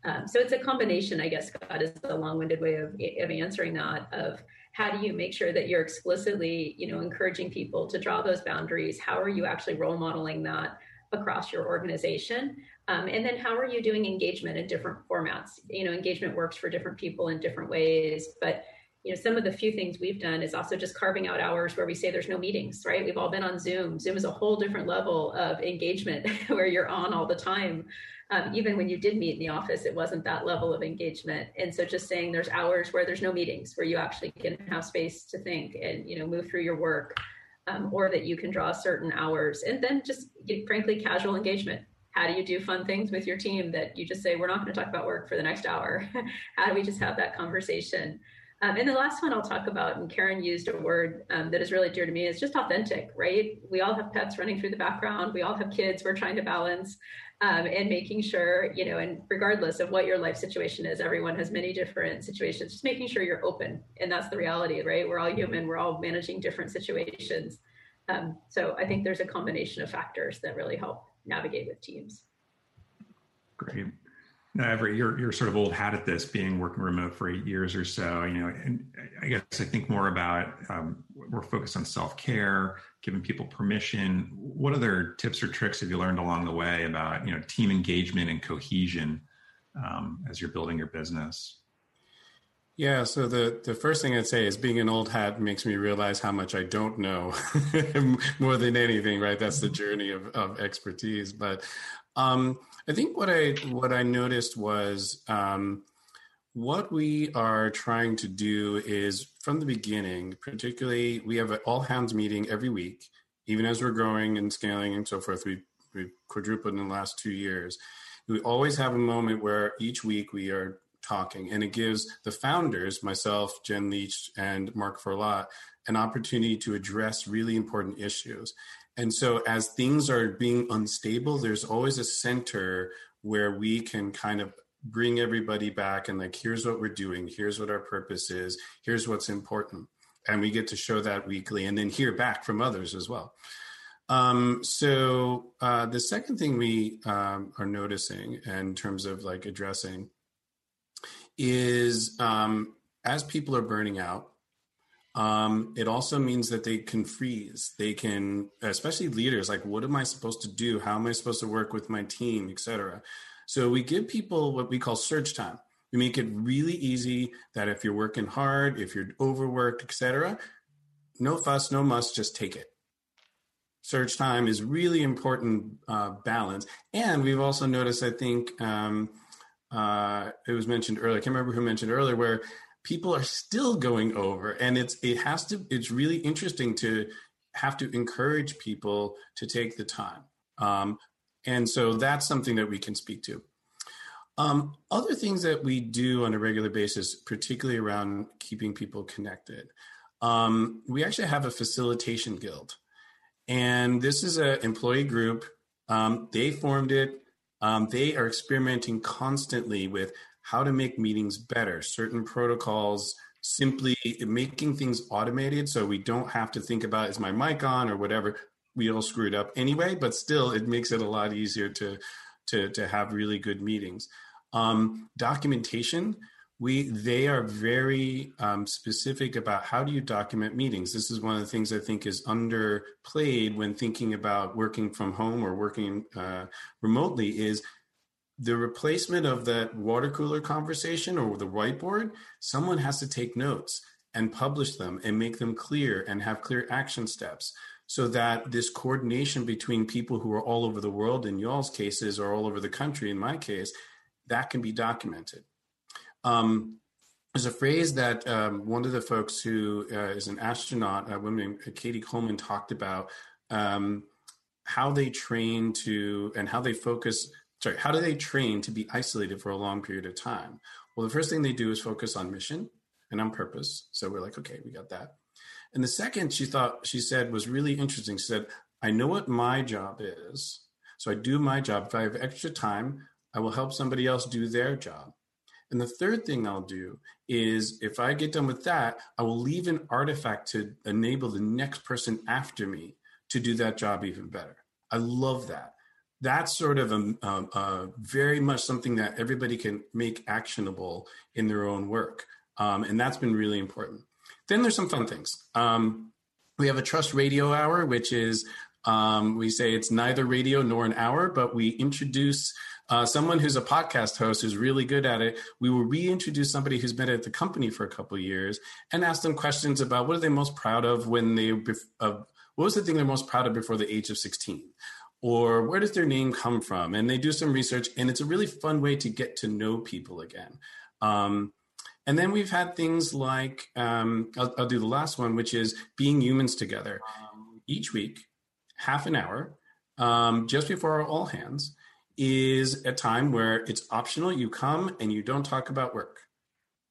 Um, so it's a combination i guess scott is a long-winded way of, of answering that of how do you make sure that you're explicitly you know encouraging people to draw those boundaries? How are you actually role modeling that across your organization? Um, and then how are you doing engagement in different formats? You know engagement works for different people in different ways but you know some of the few things we've done is also just carving out hours where we say there's no meetings right? We've all been on zoom. Zoom is a whole different level of engagement (laughs) where you're on all the time um, even when you did meet in the office, it wasn't that level of engagement. And so just saying there's hours where there's no meetings, where you actually can have space to think and, you know, move through your work, um, or that you can draw certain hours. And then just frankly, casual engagement. How do you do fun things with your team that you just say, we're not going to talk about work for the next hour? (laughs) How do we just have that conversation? Um, and the last one I'll talk about, and Karen used a word um, that is really dear to me, is just authentic, right? We all have pets running through the background. We all have kids we're trying to balance um, and making sure, you know, and regardless of what your life situation is, everyone has many different situations, just making sure you're open. And that's the reality, right? We're all human, we're all managing different situations. Um, so I think there's a combination of factors that really help navigate with teams. Great. Now, Everett, you're you're sort of old hat at this, being working remote for eight years or so. You know, and I guess I think more about um, we're focused on self care, giving people permission. What other tips or tricks have you learned along the way about you know team engagement and cohesion um, as you're building your business? Yeah, so the the first thing I'd say is being an old hat makes me realize how much I don't know (laughs) more than anything, right? That's the journey of, of expertise. But um, I think what I what I noticed was um, what we are trying to do is from the beginning, particularly we have an all hands meeting every week, even as we're growing and scaling and so forth. We we quadrupled in the last two years. We always have a moment where each week we are talking, and it gives the founders, myself, Jen Leech, and Mark Ferlatte, an opportunity to address really important issues. And so, as things are being unstable, there's always a center where we can kind of bring everybody back and like, here's what we're doing, here's what our purpose is, here's what's important. And we get to show that weekly and then hear back from others as well. Um, so, uh, the second thing we um, are noticing in terms of like addressing is um, as people are burning out, um, it also means that they can freeze. They can, especially leaders, like, what am I supposed to do? How am I supposed to work with my team, etc. So we give people what we call surge time. We make it really easy that if you're working hard, if you're overworked, etc., no fuss, no muss, just take it. Surge time is really important uh, balance. And we've also noticed, I think, um, uh, it was mentioned earlier. I can't remember who mentioned earlier, where people are still going over and it's it has to it's really interesting to have to encourage people to take the time. Um, and so that's something that we can speak to. Um, other things that we do on a regular basis particularly around keeping people connected um, we actually have a facilitation guild. And this is an employee group. Um, they formed it. Um, they are experimenting constantly with how to make meetings better, certain protocols, simply making things automated so we don't have to think about is my mic on or whatever. We all screwed up anyway, but still it makes it a lot easier to to to have really good meetings. Um, documentation, we they are very um, specific about how do you document meetings. This is one of the things I think is underplayed when thinking about working from home or working uh, remotely. Is the replacement of that water cooler conversation or the whiteboard, someone has to take notes. and publish them and make them clear and have clear action steps so that this coordination between people who are all over the world in y'all's cases or all over the country in my case that can be documented um, there's a phrase that um, one of the folks who uh, is an astronaut a woman named Cady Coleman talked about um, how they train to and how they focus sorry how do they train to be isolated for a long period of time well the first thing they do is focus on mission and on purpose so we're like okay we got that and the second she thought she said was really interesting. She said, I know what my job is. So I do my job. If I have extra time, I will help somebody else do their job. And the third thing I'll do is if I get done with that, I will leave an artifact to enable the next person after me to do that job even better. I love that. That's sort of a, a, a very much something that everybody can make actionable in their own work. Um, and that's been really important. Then there's some fun things. Um, we have a Truss radio hour, which is um, we say it's neither radio nor an hour, but we introduce uh, someone who's a podcast host who's really good at it. We will reintroduce somebody who's been at the company for a couple years and ask them questions about what are they most proud of when they uh, what was the thing they're most proud of before the age of 16 or where does their name come from and they do some research and it's a really fun way to get to know people again um, and then we've had things like um, I'll, I'll, do the last one, which is being humans together. Each week, half an hour, um, just before our all hands, is a time where it's optional. You come and you don't talk about work,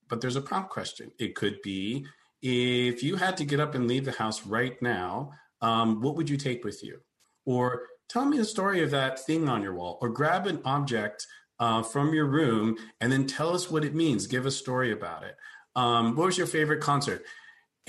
but there's a prompt question. It could be if you had to get up and leave the house right now, um, what would you take with you? Or tell me the story of that thing on your wall, or grab an object uh, from your room and then tell us what it means. Give a story about it. Um, what was your favorite concert?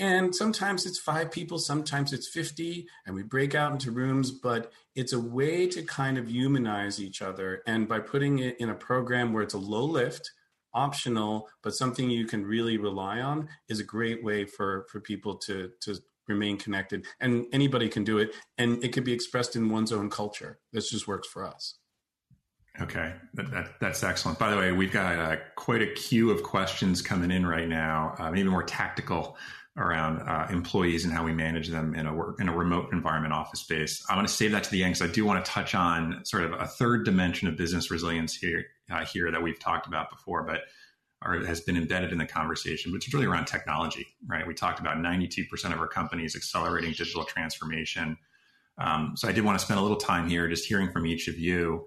And sometimes it's five people, sometimes it's 50, and we break out into rooms, but it's a way to kind of humanize each other. And by putting it in a program where it's a low lift, optional, but something you can really rely on is a great way for, for people to, to remain connected. And anybody can do it. And it can be expressed in one's own culture. This just works for us. Okay, that, that, that's excellent. By the way, we've got uh, quite a queue of questions coming in right now, uh, maybe more tactical around uh, employees and how we manage them in a work in a remote environment office space. I want to save that to the end because I do want to touch on sort of a third dimension of business resilience here uh, here that we've talked about before, but or has been embedded in the conversation, which is really around technology. Right? We talked about 92% of our companies accelerating digital transformation. Um, so I did want to spend a little time here just hearing from each of you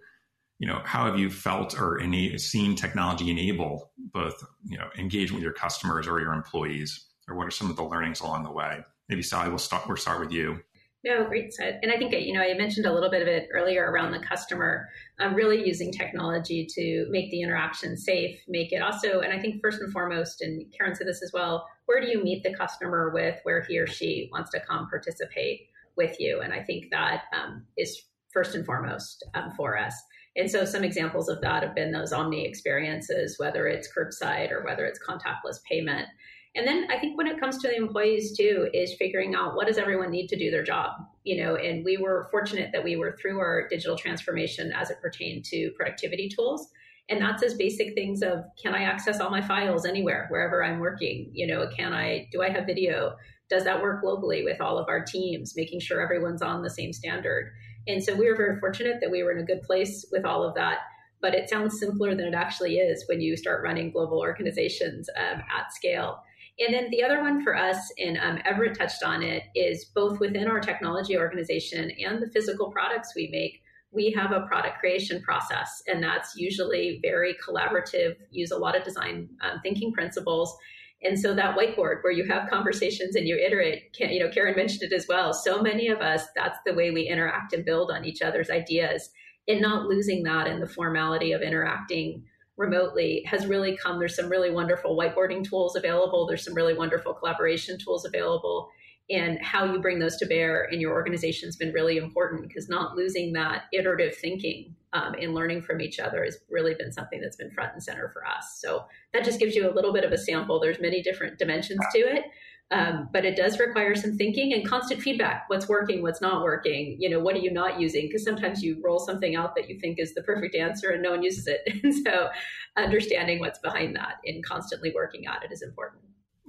you know, how have you felt or any, seen technology enable both, you know, engagement with your customers or your employees? Or what are some of the learnings along the way? Maybe Sally, we'll start, we'll start with you. No, great set. And I think, you know, I mentioned a little bit of it earlier around the customer, um, really using technology to make the interaction safe, make it also, and I think first and foremost, and Karen said this as well, where do you meet the customer with where he or she wants to come participate with you? And I think that um, is first and foremost um, for us. And so some examples of that have been those omni experiences, whether it's curbside or whether it's contactless payment. And then I think when it comes to the employees too, is figuring out what does everyone need to do their job, you know. And we were fortunate that we were through our digital transformation as it pertained to productivity tools, and that's as basic things of can I access all my files anywhere, wherever I'm working, you know, can I do I have video? Does that work globally with all of our teams, making sure everyone's on the same standard? And so we were very fortunate that we were in a good place with all of that. But it sounds simpler than it actually is when you start running global organizations um, at scale. And then the other one for us, and um, Everett touched on it, is both within our technology organization and the physical products we make, we have a product creation process. And that's usually very collaborative, use a lot of design um, thinking principles. And so that whiteboard where you have conversations and you iterate, can, you know, Karen mentioned it as well. So many of us, that's the way we interact and build on each other's ideas. And not losing that in the formality of interacting remotely has really come. There's some really wonderful whiteboarding tools available. There's some really wonderful collaboration tools available and how you bring those to bear in your organization has been really important because not losing that iterative thinking um, and learning from each other has really been something that's been front and center for us so that just gives you a little bit of a sample there's many different dimensions to it um, but it does require some thinking and constant feedback what's working what's not working you know what are you not using because sometimes you roll something out that you think is the perfect answer and no one uses it (laughs) and so understanding what's behind that and constantly working at it is important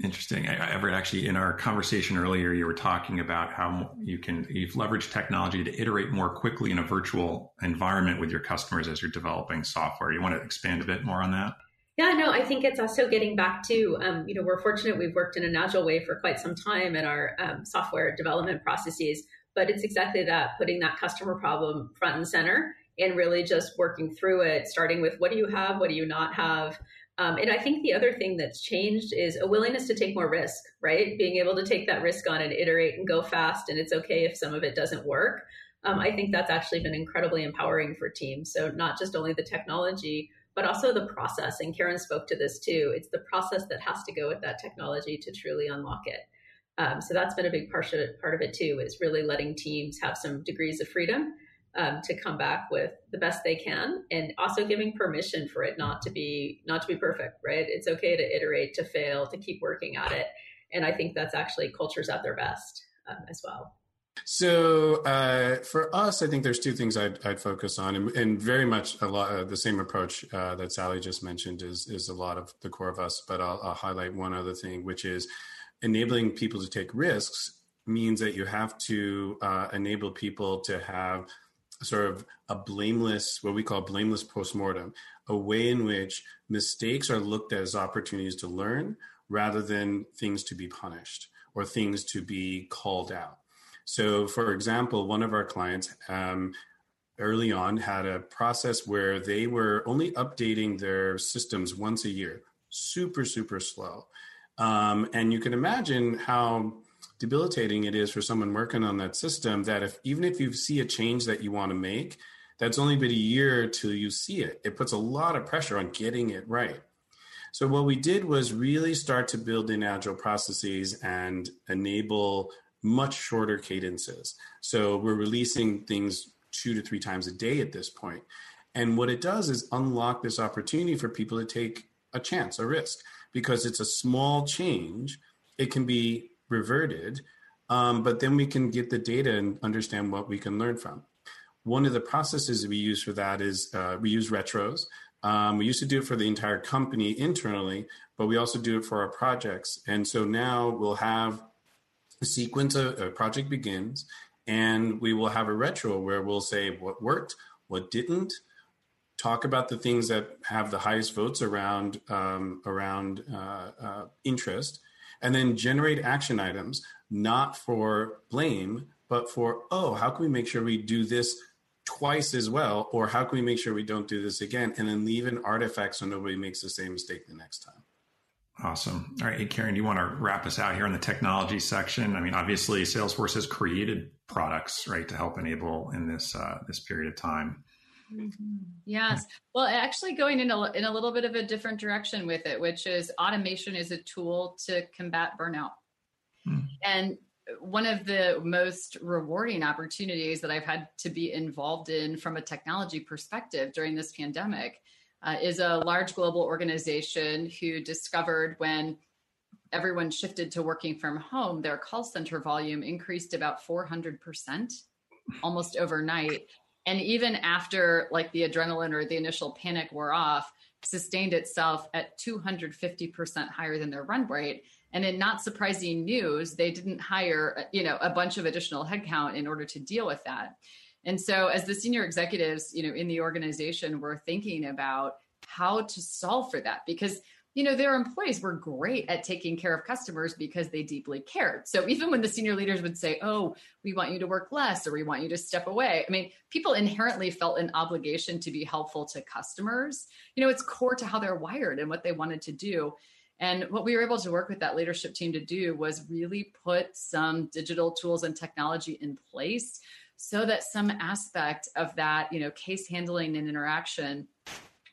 Interesting. I, Everett, actually, in our conversation earlier, you were talking about how you can you've leveraged technology to iterate more quickly in a virtual environment with your customers as you're developing software. You want to expand a bit more on that? Yeah, no, I think it's also getting back to, um, you know, we're fortunate we've worked in an agile way for quite some time in our um, software development processes, but it's exactly that putting that customer problem front and center and really just working through it, starting with what do you have, what do you not have. Um, and I think the other thing that's changed is a willingness to take more risk, right? Being able to take that risk on and iterate and go fast, and it's okay if some of it doesn't work. Um, I think that's actually been incredibly empowering for teams. So, not just only the technology, but also the process. And Karen spoke to this too. It's the process that has to go with that technology to truly unlock it. Um, so that's been a big part of it, part of it too. Is really letting teams have some degrees of freedom um, to come back with the best they can, and also giving permission for it not to be not to be perfect. Right? It's okay to iterate, to fail, to keep working at it. And I think that's actually cultures at their best um, as well. So uh, for us, I think there's two things I'd, I'd focus on, and, and, very much a lot uh, the same approach uh, that Sally just mentioned is is a lot of the core of us. But I'll, I'll highlight one other thing, which is enabling people to take risks means that you have to uh, enable people to have sort of a blameless, what we call blameless postmortem, a way in which mistakes are looked at as opportunities to learn rather than things to be punished or things to be called out. So, for example, one of our clients um, early on had a process where they were only updating their systems once a year, super, super slow. Um, and you can imagine how debilitating it is for someone working on that system that if even if you see a change that you want to make, that's only been a year till you see it. It puts a lot of pressure on getting it right. So what we did was really start to build in agile processes and enable much shorter cadences. So we're releasing things two to three times a day at this point. And what it does is unlock this opportunity for people to take a chance, a risk, because it's a small change. It can be reverted, um, but then we can get the data and understand what we can learn from. One of the processes we use for that is uh, we use retros. Um, we used to do it for the entire company internally, but we also do it for our projects. And so now we'll have sequence a, a project begins and we will have a retro where we'll say what worked what didn't talk about the things that have the highest votes around um, around uh, uh, interest and then generate action items not for blame but for oh how can we make sure we do this twice as well or how can we make sure we don't do this again and then leave an artifact so nobody makes the same mistake the next time Awesome. All right, hey, Karen, do you want to wrap us out here in the technology section? I mean, obviously, Salesforce has created products, right, to help enable in this uh, this period of time. Mm-hmm. Yes. Well, actually, going in a, in a little bit of a different direction with it, which is automation is a tool to combat burnout. Hmm. And one of the most rewarding opportunities that I've had to be involved in from a technology perspective during this pandemic uh, is a large global organization who discovered when everyone shifted to working from home, their call center volume increased about 400% almost overnight. And even after like the adrenaline or the initial panic wore off, sustained itself at 250% higher than their run rate. And in not surprising news, they didn't hire, you know, a bunch of additional headcount in order to deal with that. And so as the senior executives, you know, in the organization were thinking about how to solve for that because you know their employees were great at taking care of customers because they deeply cared. So even when the senior leaders would say oh we want you to work less or we want you to step away i mean people inherently felt an obligation to be helpful to customers. You know it's core to how they're wired and what they wanted to do. And what we were able to work with that leadership team to do was really put some digital tools and technology in place so that some aspect of that, you know, case handling and interaction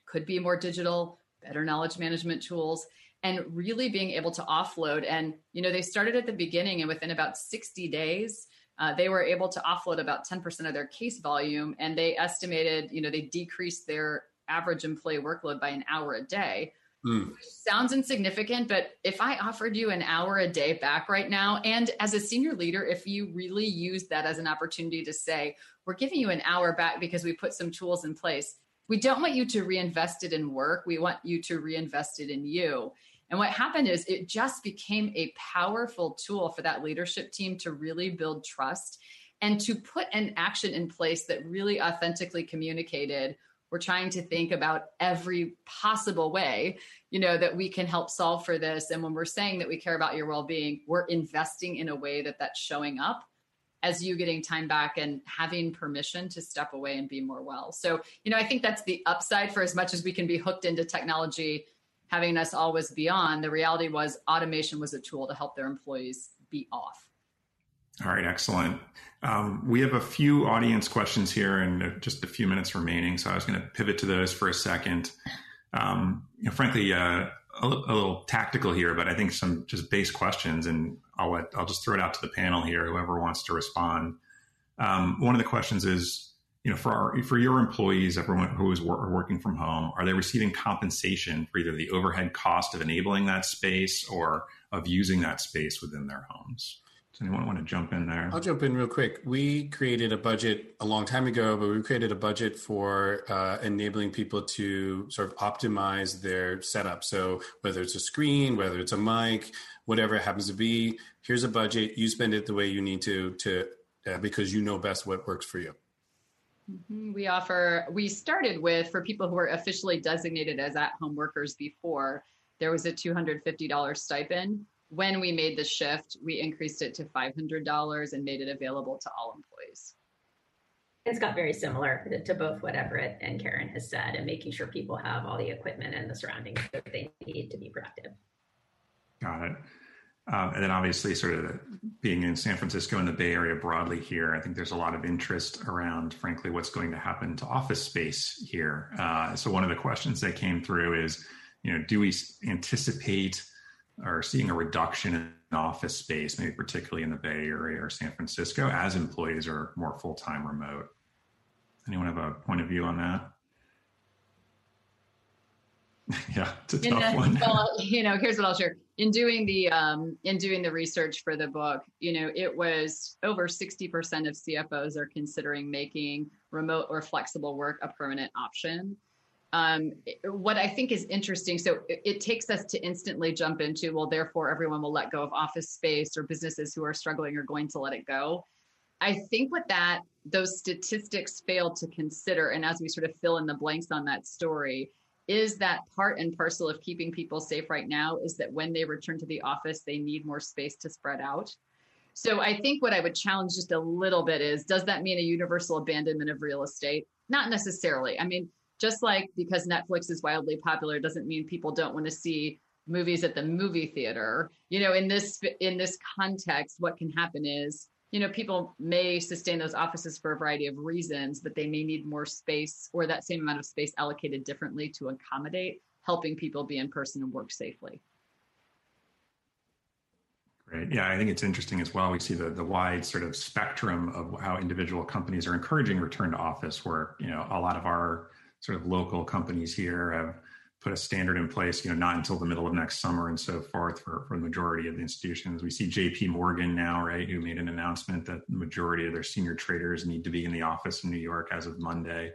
could be more digital, better knowledge management tools, and really being able to offload. And, you know, they started at the beginning and within about 60 days, uh, they were able to offload about 10% of their case volume. And they estimated, you know, they decreased their average employee workload by an hour a day Mm. Sounds insignificant, but if I offered you an hour a day back right now, and as a senior leader, if you really use that as an opportunity to say, we're giving you an hour back because we put some tools in place, we don't want you to reinvest it in work. We want you to reinvest it in you. And what happened is it just became a powerful tool for that leadership team to really build trust and to put an action in place that really authentically communicated we're trying to think about every possible way you know that we can help solve for this. And when we're saying that we care about your well-being we're investing in a way that that's showing up as you getting time back and having permission to step away and be more well. So you know i think that's the upside for as much as we can be hooked into technology having us always be on. The reality was automation was a tool to help their employees be off all right, excellent. Um, we have a few audience questions here and just a few minutes remaining, so I was going to pivot to those for a second. Um, you know, frankly, uh, a, a, little tactical here, but I think some just base questions, and I'll let, I'll just throw it out to the panel here. Whoever wants to respond. Um, one of the questions is, you know, for our, for your employees, everyone who is wor- working from home, are they receiving compensation for either the overhead cost of enabling that space or of using that space within their homes? Does anyone want to jump in there? I'll jump in real quick. We created a budget a long time ago, but we created a budget for uh, enabling people to sort of optimize their setup. So whether it's a screen, whether it's a mic, whatever it happens to be, here's a budget. You spend it the way you need to to uh, because you know best what works for you. Mm-hmm. We offer. We started with for people who were officially designated as at-home workers before. There was a two hundred fifty dollars stipend when we made the shift, we increased it to $500 and made it available to all employees. It's got very similar to both what Everett and Karen has said, and making sure people have all the equipment and the surroundings that they need to be productive. Got it. Um, and then obviously, sort of being in San Francisco and the Bay Area broadly here, I think there's a lot of interest around, frankly, what's going to happen to office space here. Uh, so one of the questions that came through is, you know, do we anticipate are seeing a reduction in office space, maybe particularly in the Bay Area or San Francisco, as employees are more full time remote. Anyone have a point of view on that? (laughs) yeah, it's a tough the, one. well, you know, here's what I'll share. In doing the um, in doing the research for the book, you know, it was over 60% of CFOs are considering making remote or flexible work a permanent option um, what I think is interesting, so it, it, takes us to instantly jump into, well, therefore everyone will let go of office space or businesses who are struggling are going to let it go. I think what that those statistics fail to consider, and as we sort of fill in the blanks on that story, is that part and parcel of keeping people safe right now is that when they return to the office, they need more space to spread out. So I think what I would challenge just a little bit is does that mean a universal abandonment of real estate? Not necessarily. I mean, just like because Netflix is wildly popular doesn't mean people don't want to see movies at the movie theater. You know, in this in this context, what can happen is you know people may sustain those offices for a variety of reasons, but they may need more space or that same amount of space allocated differently to accommodate helping people be in person and work safely. Great. Yeah, I think it's interesting as well. We see the the wide sort of spectrum of how individual companies are encouraging return to office, where you know a lot of our sort of local companies here have put a standard in place, you know, not until the middle of next summer and so forth for, for the majority of the institutions. We see JP Morgan now, right, who made an announcement that the majority of their senior traders need to be in the office in New York as of Monday.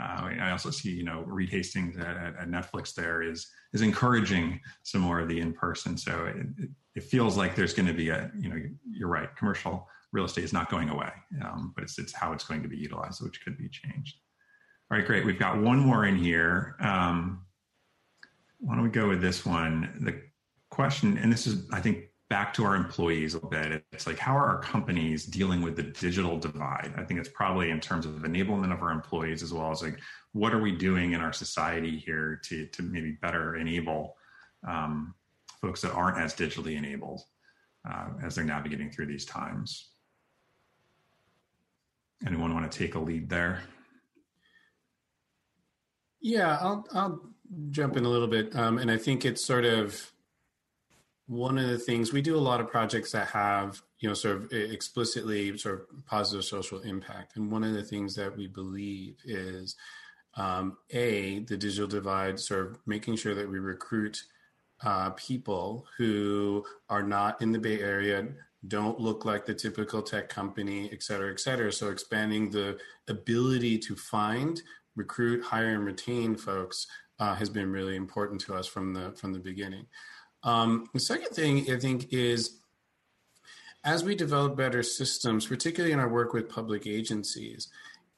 Uh, I also see, you know, Reed Hastings at, at, Netflix there is is encouraging some more of the in person. So it, it, it, feels like there's going to be a, you know, you're right, commercial real estate is not going away, um, but it's it's how it's going to be utilized, which could be changed. All right, great. We've got one more in here. Um, why don't we go with this one? The question, and this is, I think, back to our employees a bit. It's like, how are our companies dealing with the digital divide? I think it's probably in terms of enablement of our employees as well as like, what are we doing in our society here to to maybe better enable um, folks that aren't as digitally enabled uh, as they're navigating through these times? Anyone want to take a lead there? Yeah, I'll I'll jump in a little bit, um, and I think it's sort of one of the things we do a lot of projects that have you know sort of explicitly sort of positive social impact, and one of the things that we believe is um, a the digital divide, sort of making sure that we recruit uh, people who are not in the Bay Area, don't look like the typical tech company, et cetera, et cetera. So expanding the ability to find recruit, hire, and retain folks uh, has been really important to us from the from the beginning. Um, the second thing I think is as we develop better systems, particularly in our work with public agencies,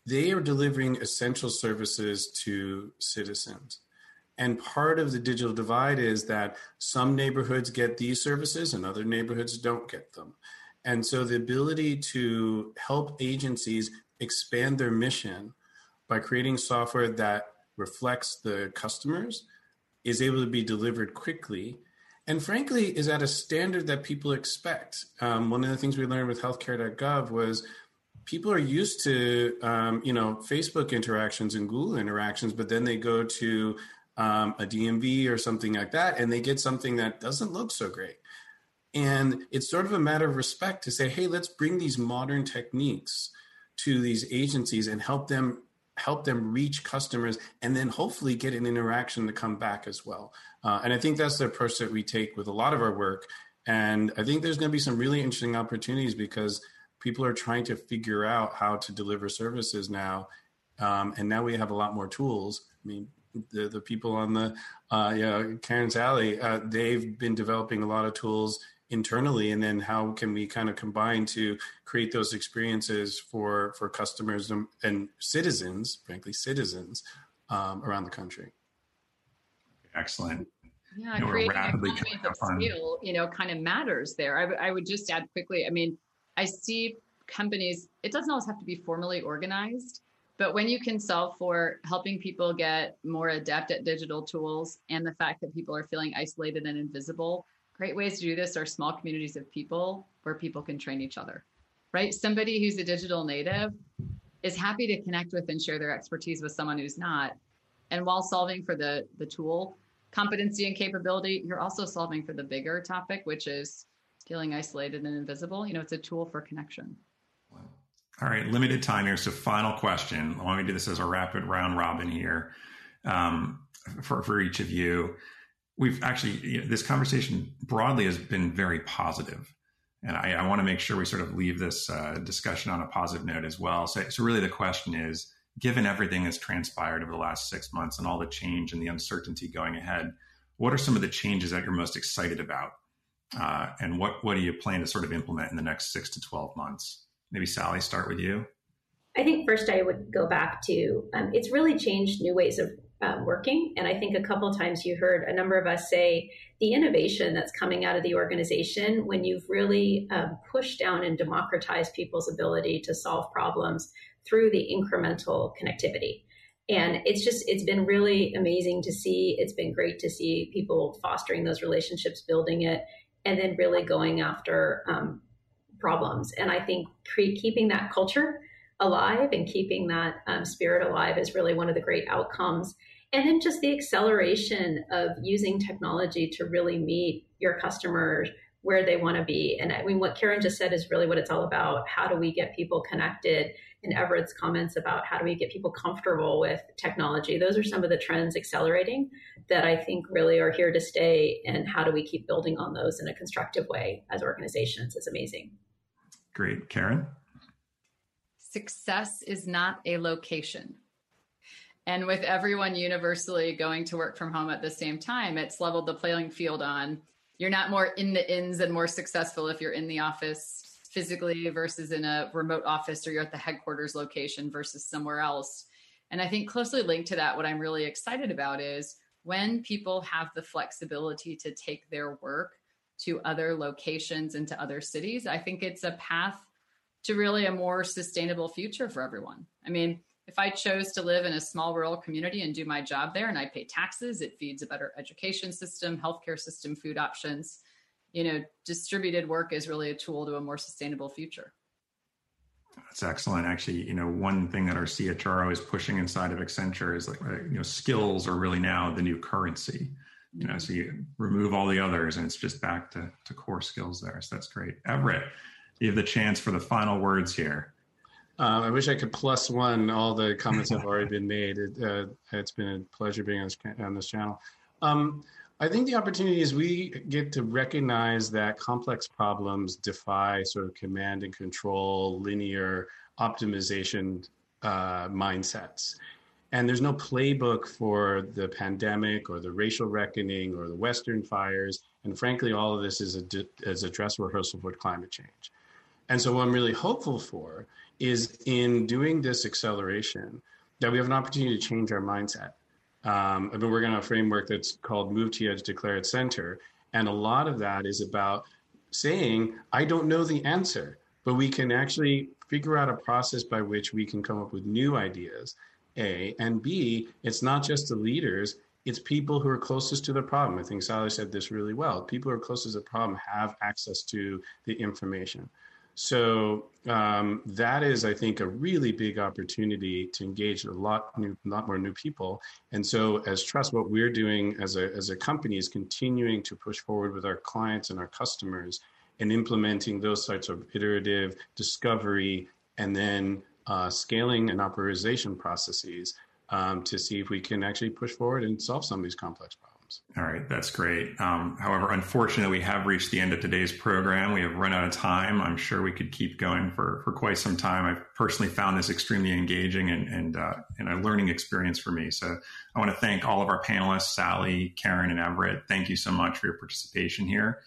they are delivering essential services to citizens. And part of the digital divide is that some neighborhoods get these services and other neighborhoods don't get them. And so the ability to help agencies expand their mission by creating software that reflects the customers is able to be delivered quickly and frankly is at a standard that people expect. Um, one of the things we learned with healthcare.gov was people are used to um, you know facebook interactions and google interactions but then they go to um, a dmv or something like that and they get something that doesn't look so great. And it's sort of a matter of respect to say hey let's bring these modern techniques to these agencies and help them help them reach customers and then hopefully get an interaction to come back as well. Uh, and i think that's the approach that we take with a lot of our work. And i think there's going to be some really interesting opportunities because people are trying to figure out how to deliver services now. Um, and now we have a lot more tools. I mean the, the people on the uh, you know, Karen's Alley, uh, they've been developing a lot of tools internally and then how can we kind of combine to create those experiences for for customers and, and citizens frankly citizens um, around the country? Excellent. Yeah you know, creating economies of scale you know kind of matters there. I, w- I would just add quickly i mean i see companies it doesn't always have to be formally organized but when you can solve for helping people get more adept at digital tools and the fact that people are feeling isolated and invisible Great ways to do this are small communities of people where people can train each other, right? Somebody who's a digital native is happy to connect with and share their expertise with someone who's not. And while solving for the, the tool competency and capability, you're also solving for the bigger topic, which is feeling isolated and invisible. You know, it's a tool for connection. All right, limited time here. So, final question. Want to do this as a rapid round robin here um, for, for each of you we've actually you know, this conversation broadly has been very positive. And i, I want to make sure we sort of leave this uh, discussion on a positive note as well. So, so really the question is given everything that's transpired over the last six months and all the change and the uncertainty going ahead what are some of the changes that you're most excited about? Uh, and what, what do you plan to sort of implement in the next six to 12 months? Maybe sally start with you. I think first I would go back to um, it's really changed new ways of um, working. And I think a couple times you heard a number of us say the innovation that's coming out of the organization when you've really um, pushed down and democratized people's ability to solve problems through the incremental connectivity. And it's just, it's been really amazing to see. It's been great to see people fostering those relationships, building it, and then really going after um, problems. And I think pre- keeping that culture alive and keeping that um, spirit alive is really one of the great outcomes and then just the acceleration of using technology to really meet your customers where they want to be. And I mean, what Karen just said is really what it's all about. How do we get people connected? And Everett's comments about how do we get people comfortable with technology? Those are some of the trends accelerating that I think really are here to stay. And how do we keep building on those in a constructive way as organizations is amazing. Great. Karen? Success is not a location. And with everyone universally going to work from home at the same time, it's leveled the playing field on you're not more in the ins and more successful if you're in the office physically versus in a remote office or you're at the headquarters location versus somewhere else. And I think closely linked to that, what I'm really excited about is when people have the flexibility to take their work to other locations and to other cities, I think it's a path to really a more sustainable future for everyone. I mean, if I chose to live in a small rural community and do my job there and I pay taxes, it feeds a better education system, healthcare system, food options. You know, distributed work is really a tool to a more sustainable future. That's excellent. Actually, you know, one thing that our CHRO is pushing inside of Accenture is like, you know, skills are really now the new currency. You know, so you remove all the others and it's just back to, to core skills there. So that's great. Everett, you have the chance for the final words here. Um, I wish I could plus one. All the comments have already been made. It, uh, it's been a pleasure being on this, on this channel. Um, I think the opportunity is we get to recognize that complex problems defy sort of command and control, linear optimization uh, mindsets. And there's no playbook for the pandemic or the racial reckoning or the Western fires. And frankly, all of this is a, is a dress rehearsal for climate change. And so, what I'm really hopeful for is in doing this acceleration, that we have an opportunity to change our mindset. Um, I've been working on a framework that's called Move to Edge, Declare at Center. And a lot of that is about saying, I don't know the answer, but we can actually figure out a process by which we can come up with new ideas a. And B, it's not just the leaders, it's people who are closest to the problem. I think Sally said this really well. People who are closest to the problem have access to the information. So um, that is, I think, a really big opportunity to engage a lot new, lot more new people. And so, as Truss, what we're doing as a as a company is continuing to push forward with our clients and our customers and implementing those sorts of iterative discovery and then uh, scaling and operationalization processes um, to see if we can actually push forward and solve some of these complex problems. All right, that's great. Um, however, unfortunately, we have reached the end of today's program. We have run out of time. I'm sure we could keep going for, for quite some time. I've personally found this extremely engaging and, and, uh, and a learning experience for me. So I want to thank all of our panelists, Sally, Karen, and Everett. Thank you so much for your participation here,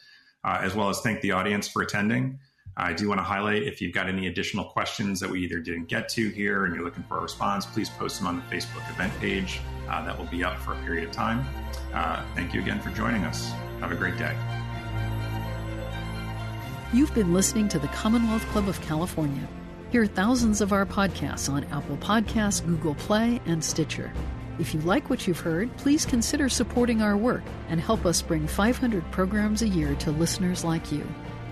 uh, as well as thank the audience for attending. I do want to highlight if you've got any additional questions that we either didn't get to here and you're looking for a response, please post them on the Facebook event page. Uh, that will be up for a period of time. Uh, thank you again for joining us. Have a great day. You've been listening to the Commonwealth Club of California. Hear thousands of our podcasts on Apple Podcasts, Google Play, and Stitcher. If you like what you've heard, please consider supporting our work and help us bring 500 programs a year to listeners like you